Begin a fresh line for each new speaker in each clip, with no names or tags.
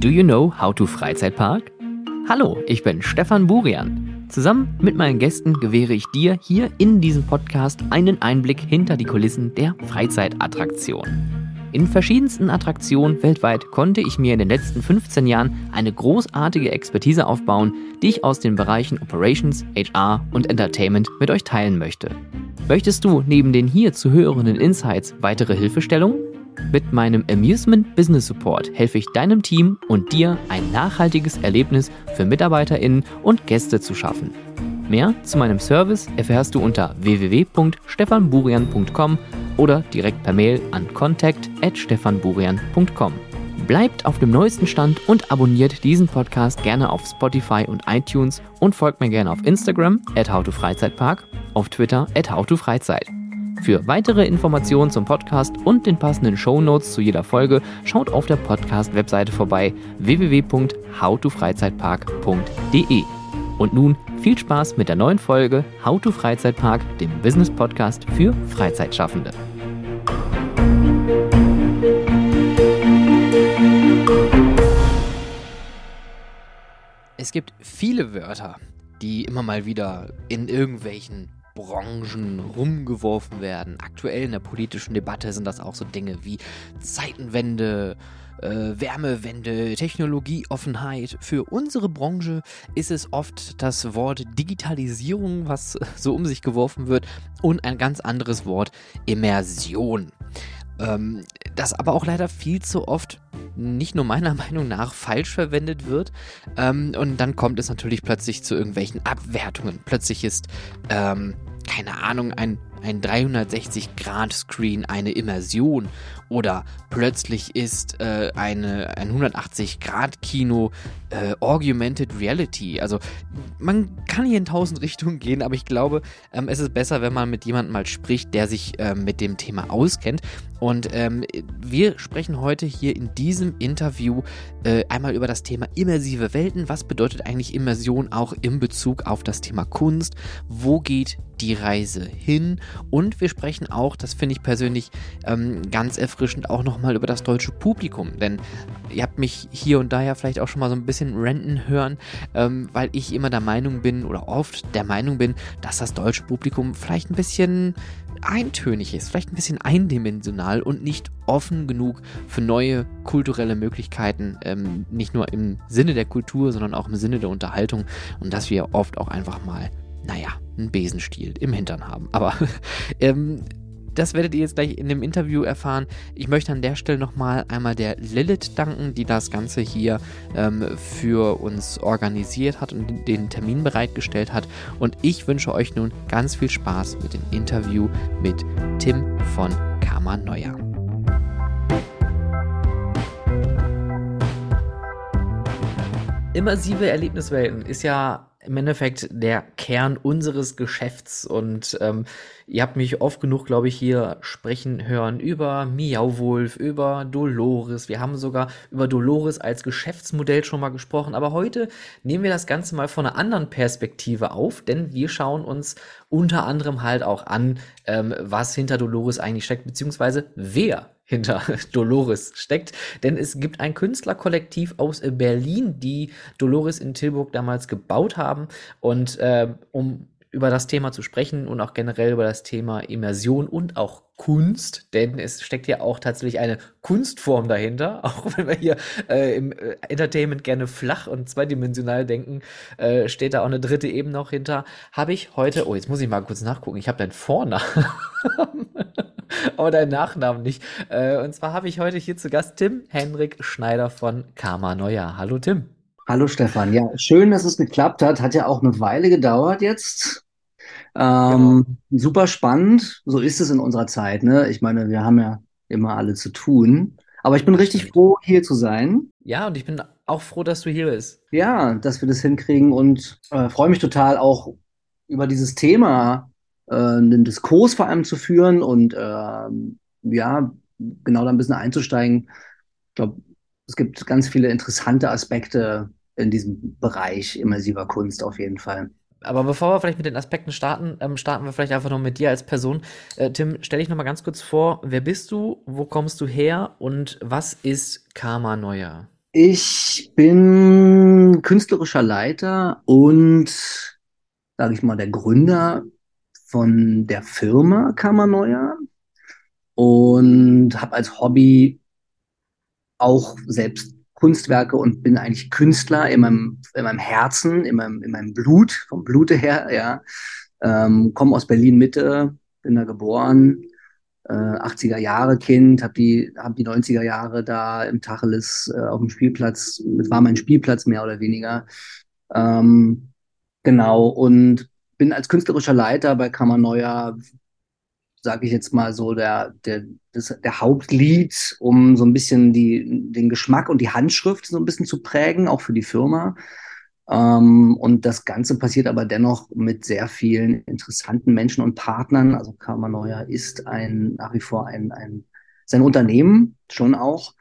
Do you know how to Freizeitpark? Hallo, ich bin Stefan Burian. Zusammen mit meinen Gästen gewähre ich dir hier in diesem Podcast einen Einblick hinter die Kulissen der Freizeitattraktion. In verschiedensten Attraktionen weltweit konnte ich mir in den letzten 15 Jahren eine großartige Expertise aufbauen, die ich aus den Bereichen Operations, HR und Entertainment mit euch teilen möchte. Möchtest du neben den hier zu hörenden Insights weitere Hilfestellungen? Mit meinem Amusement Business Support helfe ich deinem Team und dir ein nachhaltiges Erlebnis für MitarbeiterInnen und Gäste zu schaffen. Mehr zu meinem Service erfährst du unter www.stefanburian.com oder direkt per Mail an contact@stefanburian.com. Bleibt auf dem neuesten Stand und abonniert diesen Podcast gerne auf Spotify und iTunes und folgt mir gerne auf Instagram at howtofreizeitpark, auf Twitter at howtofreizeit. Für weitere Informationen zum Podcast und den passenden Show Notes zu jeder Folge schaut auf der Podcast-Webseite vorbei www.howtofreizeitpark.de. Und nun viel Spaß mit der neuen Folge How to Freizeitpark, dem Business Podcast für Freizeitschaffende. Es gibt viele Wörter, die immer mal wieder in irgendwelchen Branchen rumgeworfen werden. Aktuell in der politischen Debatte sind das auch so Dinge wie Zeitenwende, äh, Wärmewende, Technologieoffenheit. Für unsere Branche ist es oft das Wort Digitalisierung, was so um sich geworfen wird, und ein ganz anderes Wort Immersion. Ähm, das aber auch leider viel zu oft nicht nur meiner Meinung nach falsch verwendet wird. Ähm, und dann kommt es natürlich plötzlich zu irgendwelchen Abwertungen. Plötzlich ist ähm, keine Ahnung, ein, ein 360-Grad-Screen eine Immersion oder plötzlich ist äh, eine, ein 180-Grad-Kino äh, Augmented Reality. Also man kann hier in tausend Richtungen gehen, aber ich glaube, ähm, es ist besser, wenn man mit jemandem mal spricht, der sich ähm, mit dem Thema auskennt. Und ähm, wir sprechen heute hier in diesem Interview äh, einmal über das Thema immersive Welten. Was bedeutet eigentlich Immersion auch in Bezug auf das Thema Kunst? Wo geht die Reise hin? Und wir sprechen auch, das finde ich persönlich ähm, ganz erfrischend, auch nochmal über das deutsche Publikum. Denn ihr habt mich hier und da ja vielleicht auch schon mal so ein bisschen renten hören, ähm, weil ich immer der Meinung bin oder oft der Meinung bin, dass das deutsche Publikum vielleicht ein bisschen eintönig ist, vielleicht ein bisschen eindimensional und nicht offen genug für neue kulturelle Möglichkeiten, ähm, nicht nur im Sinne der Kultur, sondern auch im Sinne der Unterhaltung und dass wir oft auch einfach mal, naja, einen Besenstiel im Hintern haben. Aber ähm, das werdet ihr jetzt gleich in dem Interview erfahren. Ich möchte an der Stelle nochmal einmal der Lilith danken, die das Ganze hier ähm, für uns organisiert hat und den Termin bereitgestellt hat. Und ich wünsche euch nun ganz viel Spaß mit dem Interview mit Tim von Karma Neuer. Immersive Erlebniswelten ist ja im Endeffekt der Kern unseres Geschäfts und ähm, ihr habt mich oft genug, glaube ich, hier sprechen hören über Miauwolf, über Dolores. Wir haben sogar über Dolores als Geschäftsmodell schon mal gesprochen, aber heute nehmen wir das Ganze mal von einer anderen Perspektive auf, denn wir schauen uns unter anderem halt auch an, ähm, was hinter Dolores eigentlich steckt, beziehungsweise wer hinter Dolores steckt. Denn es gibt ein Künstlerkollektiv aus Berlin, die Dolores in Tilburg damals gebaut haben. Und äh, um über das Thema zu sprechen und auch generell über das Thema Immersion und auch Kunst, denn es steckt ja auch tatsächlich eine Kunstform dahinter, auch wenn wir hier äh, im äh, Entertainment gerne flach und zweidimensional denken, äh, steht da auch eine dritte Ebene noch hinter. Habe ich heute, oh, jetzt muss ich mal kurz nachgucken, ich habe deinen Vornamen. aber deinen Nachnamen nicht. Äh, und zwar habe ich heute hier zu Gast Tim Henrik Schneider von Karma Neuer. Hallo Tim.
Hallo Stefan. Ja, schön, dass es geklappt hat. Hat ja auch eine Weile gedauert jetzt. Ähm, genau. Super spannend. So ist es in unserer Zeit. Ne? Ich meine, wir haben ja immer alle zu tun. Aber ich bin richtig froh, hier zu sein.
Ja, und ich bin auch froh, dass du hier bist.
Ja, dass wir das hinkriegen und äh, freue mich total auch über dieses Thema äh, einen Diskurs vor allem zu führen und äh, ja, genau da ein bisschen einzusteigen. Ich glaube, es gibt ganz viele interessante Aspekte in diesem Bereich immersiver Kunst auf jeden Fall.
Aber bevor wir vielleicht mit den Aspekten starten, ähm, starten wir vielleicht einfach noch mit dir als Person. Äh, Tim, stell dich noch mal ganz kurz vor, wer bist du, wo kommst du her und was ist Karma Neuer?
Ich bin künstlerischer Leiter und, sage ich mal, der Gründer von der Firma Kammerneue und habe als Hobby auch selbst Kunstwerke und bin eigentlich Künstler in meinem, in meinem Herzen, in meinem, in meinem Blut, vom Blute her, ja. Ähm, komme aus Berlin Mitte, bin da geboren, äh, 80er Jahre Kind, habe die, hab die 90er Jahre da im Tacheles äh, auf dem Spielplatz, das war mein Spielplatz mehr oder weniger. Ähm, genau, und bin als künstlerischer Leiter bei Kammerneuer sage ich jetzt mal so, der, der, das, der Hauptlied, um so ein bisschen die, den Geschmack und die Handschrift so ein bisschen zu prägen, auch für die Firma. Ähm, und das Ganze passiert aber dennoch mit sehr vielen interessanten Menschen und Partnern. Also Karma Neuer ist ein nach wie vor ein, ein sein Unternehmen schon auch,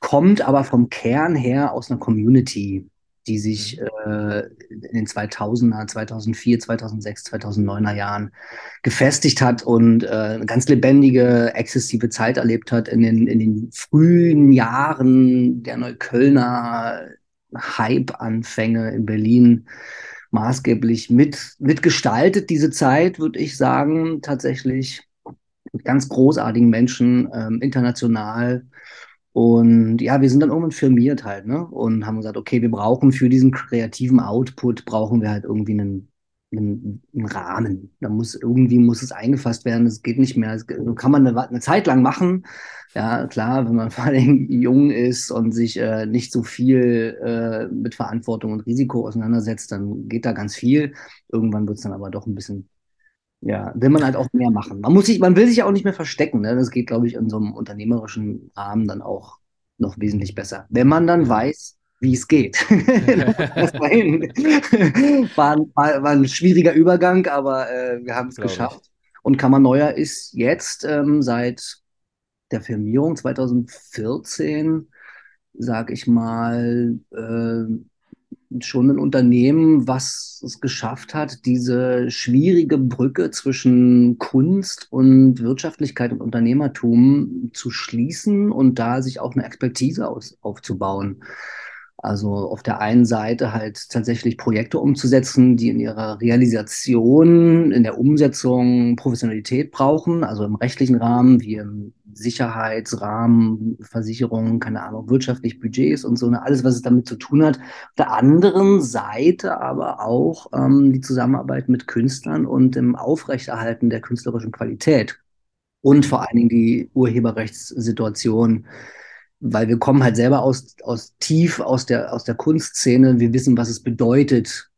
kommt aber vom Kern her aus einer Community die sich mhm. äh, in den 2000er, 2004, 2006, 2009er Jahren gefestigt hat und äh, eine ganz lebendige, exzessive Zeit erlebt hat in den, in den frühen Jahren der Neuköllner Hype-Anfänge in Berlin maßgeblich mit, mitgestaltet, diese Zeit, würde ich sagen, tatsächlich mit ganz großartigen Menschen, ähm, international und ja, wir sind dann irgendwann firmiert halt, ne? Und haben gesagt, okay, wir brauchen für diesen kreativen Output, brauchen wir halt irgendwie einen, einen, einen Rahmen. Da muss irgendwie muss es eingefasst werden. Es geht nicht mehr. Das kann man eine, eine, Zeit lang machen. Ja, klar, wenn man vor allem jung ist und sich äh, nicht so viel äh, mit Verantwortung und Risiko auseinandersetzt, dann geht da ganz viel. Irgendwann wird es dann aber doch ein bisschen ja, will man halt auch mehr machen. Man muss sich, man will sich ja auch nicht mehr verstecken. Ne? Das geht, glaube ich, in so einem unternehmerischen Rahmen dann auch noch wesentlich besser. Wenn man dann weiß, wie es geht. war, ein, war, war, ein schwieriger Übergang, aber äh, wir haben es geschafft. Ich. Und Kammerneuer ist jetzt ähm, seit der Firmierung 2014, sag ich mal, äh, schon ein Unternehmen, was es geschafft hat, diese schwierige Brücke zwischen Kunst und Wirtschaftlichkeit und Unternehmertum zu schließen und da sich auch eine Expertise aus, aufzubauen. Also auf der einen Seite halt tatsächlich Projekte umzusetzen, die in ihrer Realisation, in der Umsetzung Professionalität brauchen, also im rechtlichen Rahmen, wie im Sicherheitsrahmen, Versicherungen, keine Ahnung, wirtschaftlich Budgets und so, ne, alles, was es damit zu tun hat. Auf der anderen Seite aber auch ähm, die Zusammenarbeit mit Künstlern und im Aufrechterhalten der künstlerischen Qualität und vor allen Dingen die Urheberrechtssituation weil wir kommen halt selber aus, aus tief aus der, aus der Kunstszene. Wir wissen, was es bedeutet,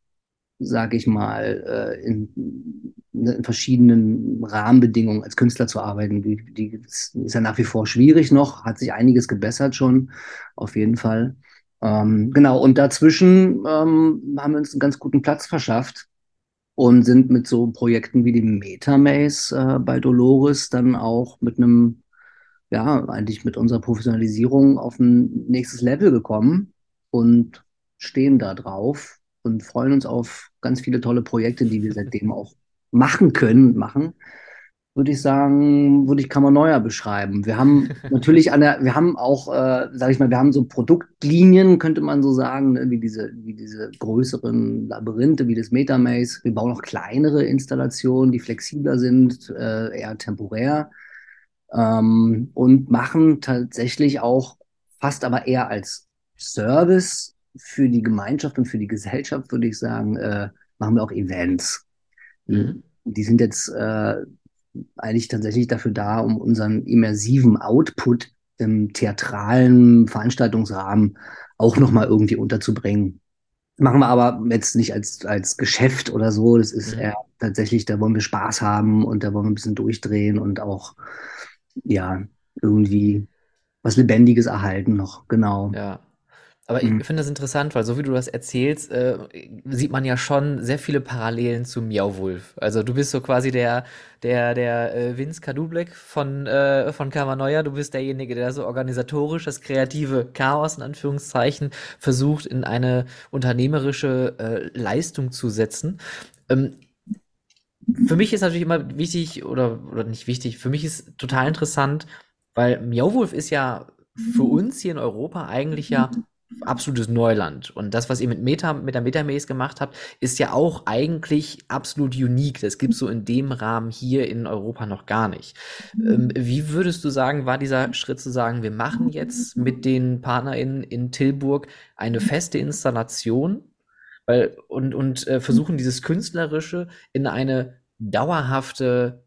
sage ich mal, äh, in, in, verschiedenen Rahmenbedingungen als Künstler zu arbeiten. Die, die ist ja nach wie vor schwierig noch, hat sich einiges gebessert schon, auf jeden Fall. Ähm, genau, und dazwischen ähm, haben wir uns einen ganz guten Platz verschafft und sind mit so Projekten wie dem Metamaze äh, bei Dolores dann auch mit einem ja, eigentlich mit unserer Professionalisierung auf ein nächstes Level gekommen und stehen da drauf und freuen uns auf ganz viele tolle Projekte, die wir seitdem auch machen können, machen. Würde ich sagen, würde ich Kammerneuer beschreiben. Wir haben natürlich an der, wir haben auch, äh, sage ich mal, wir haben so Produktlinien, könnte man so sagen, ne, wie diese, wie diese größeren Labyrinthe, wie das Metamaze. Wir bauen auch kleinere Installationen, die flexibler sind, äh, eher temporär ähm, und machen tatsächlich auch fast aber eher als Service für die Gemeinschaft und für die Gesellschaft, würde ich sagen, äh, machen wir auch Events. Mhm. Die sind jetzt äh, eigentlich tatsächlich dafür da, um unseren immersiven Output im theatralen Veranstaltungsrahmen auch nochmal irgendwie unterzubringen. Machen wir aber jetzt nicht als, als Geschäft oder so. Das ist mhm. eher tatsächlich, da wollen wir Spaß haben und da wollen wir ein bisschen durchdrehen und auch ja, irgendwie was Lebendiges erhalten noch, genau.
Ja. Aber mhm. ich finde das interessant, weil so wie du das erzählst, äh, sieht man ja schon sehr viele Parallelen zu Miauwulf. Also du bist so quasi der, der, der äh, Vince Kadubek von, äh, von Kammerneue. Du bist derjenige, der so organisatorisch das kreative Chaos in Anführungszeichen versucht, in eine unternehmerische äh, Leistung zu setzen. Ähm, für mich ist natürlich immer wichtig, oder, oder nicht wichtig, für mich ist total interessant, weil Miauwolf ist ja für uns hier in Europa eigentlich ja absolutes Neuland. Und das, was ihr mit Meta, mit der Metamaze gemacht habt, ist ja auch eigentlich absolut unique. Das gibt's so in dem Rahmen hier in Europa noch gar nicht. Ähm, wie würdest du sagen, war dieser Schritt zu sagen, wir machen jetzt mit den PartnerInnen in Tilburg eine feste Installation weil, und, und äh, versuchen dieses Künstlerische in eine dauerhafte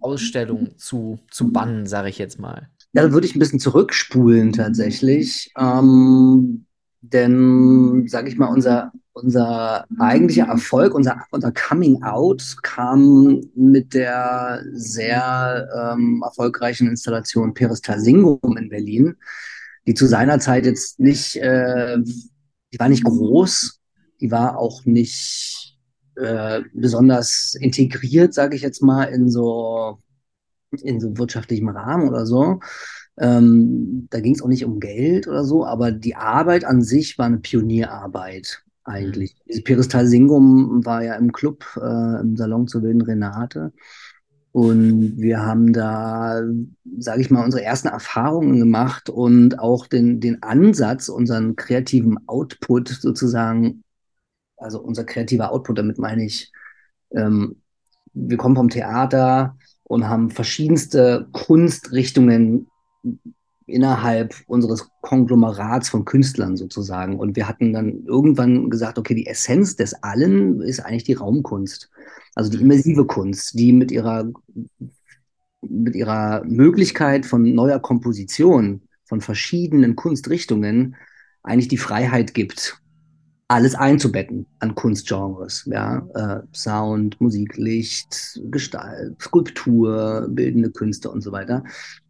Ausstellung zu, zu bannen, sage ich jetzt mal.
Ja, dann würde ich ein bisschen zurückspulen tatsächlich. Ähm, denn, sage ich mal, unser, unser eigentlicher Erfolg, unser, unser Coming Out kam mit der sehr ähm, erfolgreichen Installation Peristal Singum in Berlin, die zu seiner Zeit jetzt nicht, äh, die war nicht groß, die war auch nicht äh, besonders integriert, sage ich jetzt mal, in so in so wirtschaftlichem Rahmen oder so. Ähm, da ging es auch nicht um Geld oder so, aber die Arbeit an sich war eine Pionierarbeit eigentlich. Mhm. Peristal Singum war ja im Club, äh, im Salon zur Wilden Renate. Und wir haben da, sage ich mal, unsere ersten Erfahrungen gemacht und auch den, den Ansatz, unseren kreativen Output sozusagen, also unser kreativer Output, damit meine ich, ähm, wir kommen vom Theater, und haben verschiedenste Kunstrichtungen innerhalb unseres Konglomerats von Künstlern sozusagen. Und wir hatten dann irgendwann gesagt, okay, die Essenz des Allen ist eigentlich die Raumkunst. Also die immersive Kunst, die mit ihrer, mit ihrer Möglichkeit von neuer Komposition von verschiedenen Kunstrichtungen eigentlich die Freiheit gibt, alles einzubetten an Kunstgenres, ja, äh, Sound, Musik, Licht, Gestalt, Skulptur, bildende Künste und so weiter.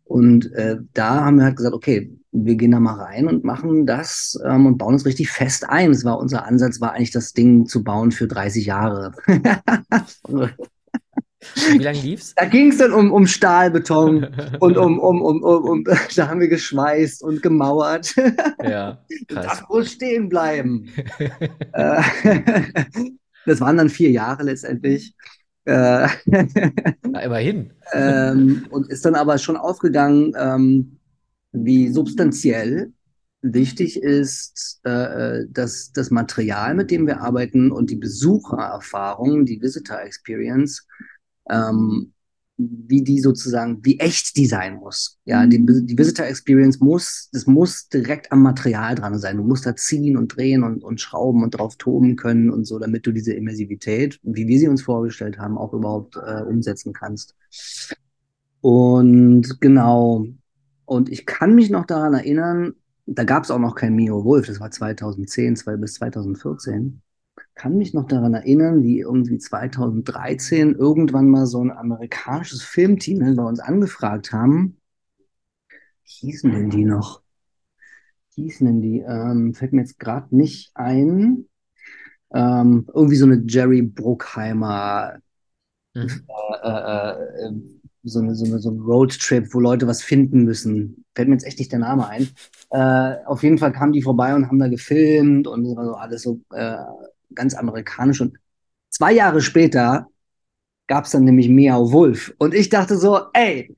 Und äh, da haben wir halt gesagt, okay, wir gehen da mal rein und machen das ähm, und bauen es richtig fest ein. Das war unser Ansatz, war eigentlich das Ding zu bauen für 30 Jahre.
Wie lange lief's?
Da ging es dann um, um Stahlbeton und um, um, um, um, um, da haben wir geschweißt und gemauert.
Ja, krass.
Das muss stehen bleiben. Äh, das waren dann vier Jahre letztendlich.
Äh, Na, immerhin.
Ähm, und ist dann aber schon aufgegangen, ähm, wie substanziell wichtig ist, äh, dass das Material, mit dem wir arbeiten und die Besuchererfahrung, die Visitor Experience, ähm, wie die sozusagen, wie echt die sein muss. Ja, die, mhm. die Visitor Experience muss, das muss direkt am Material dran sein. Du musst da ziehen und drehen und, und schrauben und drauf toben können und so, damit du diese Immersivität, wie wir sie uns vorgestellt haben, auch überhaupt äh, umsetzen kannst. Und genau. Und ich kann mich noch daran erinnern, da gab es auch noch kein Mio Wolf, das war 2010, zwei bis 2014 kann mich noch daran erinnern, wie irgendwie 2013 irgendwann mal so ein amerikanisches Filmteam bei uns angefragt haben. Wie hießen denn die noch? Wie hießen denn die? Ähm, fällt mir jetzt gerade nicht ein. Ähm, irgendwie so eine Jerry Bruckheimer, mhm. äh, äh, äh, so, eine, so, eine, so ein Roadtrip, wo Leute was finden müssen. Fällt mir jetzt echt nicht der Name ein. Äh, auf jeden Fall kamen die vorbei und haben da gefilmt und so alles so äh, ganz amerikanisch. Und zwei Jahre später gab es dann nämlich Meow Wolf. Und ich dachte so, ey,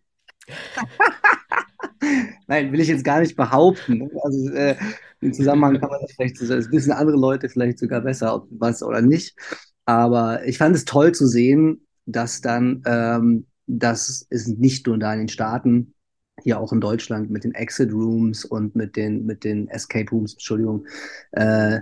nein, will ich jetzt gar nicht behaupten. Ne? Also äh, im Zusammenhang kann man das vielleicht, das wissen andere Leute vielleicht sogar besser, ob was oder nicht. Aber ich fand es toll zu sehen, dass dann, ähm, dass es nicht nur da in den Staaten, hier auch in Deutschland mit den Exit Rooms und mit den, mit den Escape Rooms, Entschuldigung, äh,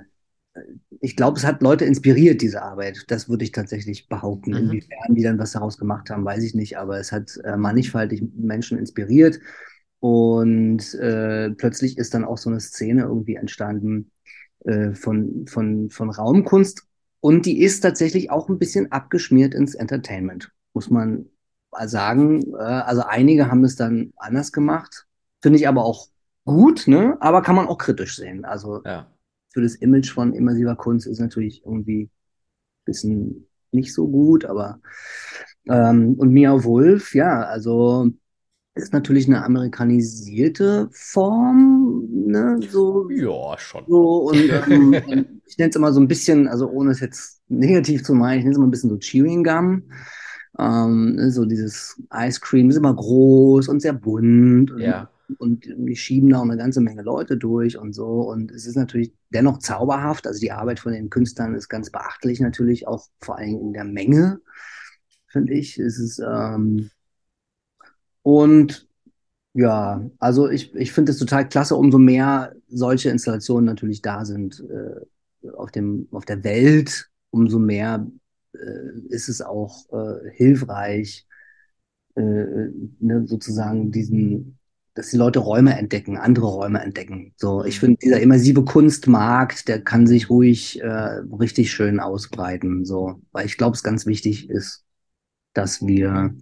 ich glaube, es hat Leute inspiriert, diese Arbeit. Das würde ich tatsächlich behaupten. Mhm. Inwiefern die dann was daraus gemacht haben, weiß ich nicht. Aber es hat äh, mannigfaltig Menschen inspiriert. Und äh, plötzlich ist dann auch so eine Szene irgendwie entstanden äh, von, von, von Raumkunst. Und die ist tatsächlich auch ein bisschen abgeschmiert ins Entertainment, muss man sagen. Äh, also einige haben es dann anders gemacht. Finde ich aber auch gut, ne? aber kann man auch kritisch sehen. Also ja für das Image von immersiver Kunst ist natürlich irgendwie ein bisschen nicht so gut, aber ähm, und Mia Wolf, ja, also ist natürlich eine amerikanisierte Form, ne, so.
Ja, schon.
So, und ähm, ich nenne es immer so ein bisschen, also ohne es jetzt negativ zu meinen, ich nenne es immer ein bisschen so Chewing Gum. Ähm, ne, so dieses Ice Cream ist immer groß und sehr bunt. Und,
ja.
Und die schieben da auch eine ganze Menge Leute durch und so. Und es ist natürlich dennoch zauberhaft. Also die Arbeit von den Künstlern ist ganz beachtlich natürlich, auch vor allem in der Menge, finde ich. Es ist, ähm, und ja, also ich, ich finde es total klasse, umso mehr solche Installationen natürlich da sind äh, auf dem, auf der Welt, umso mehr äh, ist es auch äh, hilfreich, äh, ne, sozusagen diesen, dass die Leute Räume entdecken, andere Räume entdecken. So, ich finde, dieser immersive Kunstmarkt, der kann sich ruhig äh, richtig schön ausbreiten. So, weil ich glaube, es ganz wichtig ist, dass wir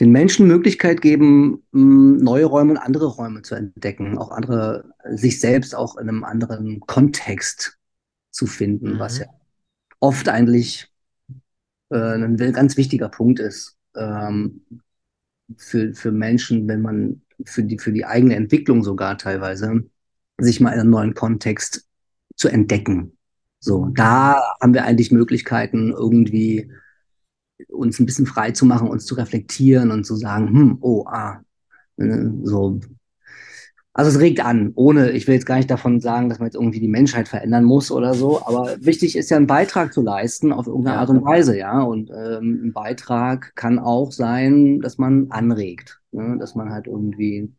den Menschen Möglichkeit geben, neue Räume und andere Räume zu entdecken, auch andere, sich selbst auch in einem anderen Kontext zu finden, mhm. was ja oft eigentlich äh, ein ganz wichtiger Punkt ist ähm, für, für Menschen, wenn man für die, für die eigene Entwicklung sogar teilweise, sich mal in einem neuen Kontext zu entdecken. So, da haben wir eigentlich Möglichkeiten, irgendwie uns ein bisschen frei zu machen, uns zu reflektieren und zu sagen, hm, oh, ah, äh, so. Also es regt an, ohne, ich will jetzt gar nicht davon sagen, dass man jetzt irgendwie die Menschheit verändern muss oder so, aber wichtig ist ja einen Beitrag zu leisten auf irgendeine Art und Weise, ja. Und ähm, ein Beitrag kann auch sein, dass man anregt, ne? dass man halt irgendwie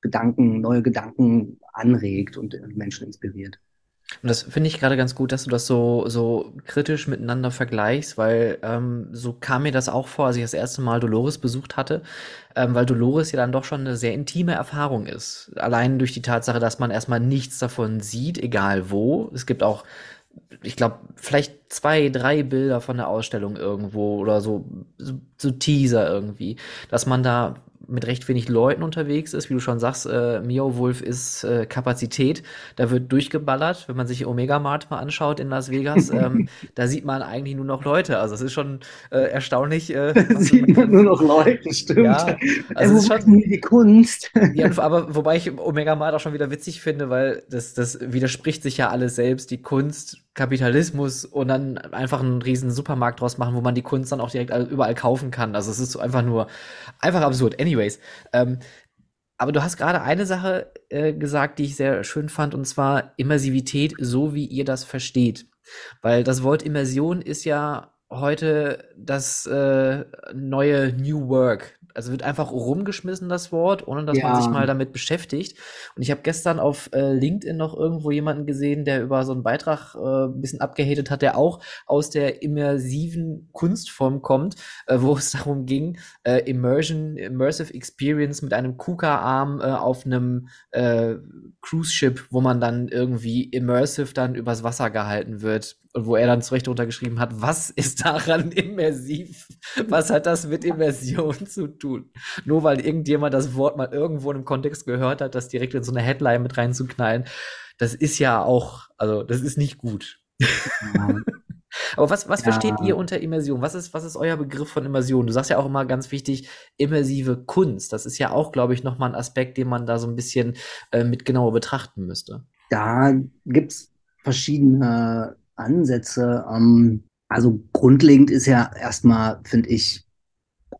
Gedanken, neue Gedanken anregt und Menschen inspiriert.
Und das finde ich gerade ganz gut, dass du das so, so kritisch miteinander vergleichst, weil ähm, so kam mir das auch vor, als ich das erste Mal Dolores besucht hatte, ähm, weil Dolores ja dann doch schon eine sehr intime Erfahrung ist. Allein durch die Tatsache, dass man erstmal nichts davon sieht, egal wo. Es gibt auch, ich glaube, vielleicht zwei, drei Bilder von der Ausstellung irgendwo oder so, so, so Teaser irgendwie, dass man da mit recht wenig Leuten unterwegs ist. Wie du schon sagst, äh, Mio Wolf ist äh, Kapazität. Da wird durchgeballert. Wenn man sich Omega Mart mal anschaut in Las Vegas, ähm, da sieht man eigentlich nur noch Leute. Also es ist schon äh, erstaunlich. Äh,
sieht man nur noch Leute, stimmt. Ja, also es ist schon die Kunst.
ja, aber wobei ich Omega Mart auch schon wieder witzig finde, weil das, das widerspricht sich ja alles selbst. Die Kunst, Kapitalismus und dann einfach einen riesen Supermarkt draus machen, wo man die Kunst dann auch direkt überall kaufen kann. Also es ist so einfach nur einfach absurd. Anyway, anyways. Ähm, aber du hast gerade eine Sache äh, gesagt, die ich sehr schön fand, und zwar Immersivität, so wie ihr das versteht. Weil das Wort Immersion ist ja heute das äh, neue New Work. Also wird einfach rumgeschmissen, das Wort, ohne dass ja. man sich mal damit beschäftigt. Und ich habe gestern auf äh, LinkedIn noch irgendwo jemanden gesehen, der über so einen Beitrag äh, ein bisschen abgehatet hat, der auch aus der immersiven Kunstform kommt, äh, wo es darum ging, äh, Immersion, Immersive Experience mit einem KUKA-Arm äh, auf einem äh, Cruise-Ship, wo man dann irgendwie immersive dann übers Wasser gehalten wird und wo er dann zurecht untergeschrieben hat, was ist daran immersiv? Was hat das mit Immersion zu tun? Nur weil irgendjemand das Wort mal irgendwo in einem Kontext gehört hat, das direkt in so eine Headline mit reinzuknallen, das ist ja auch, also das ist nicht gut. Ja. Aber was, was ja. versteht ihr unter Immersion? Was ist, was ist euer Begriff von Immersion? Du sagst ja auch immer ganz wichtig, immersive Kunst. Das ist ja auch, glaube ich, nochmal ein Aspekt, den man da so ein bisschen äh, mit genauer betrachten müsste.
Da gibt es verschiedene Ansätze. Ähm, also grundlegend ist ja erstmal, finde ich,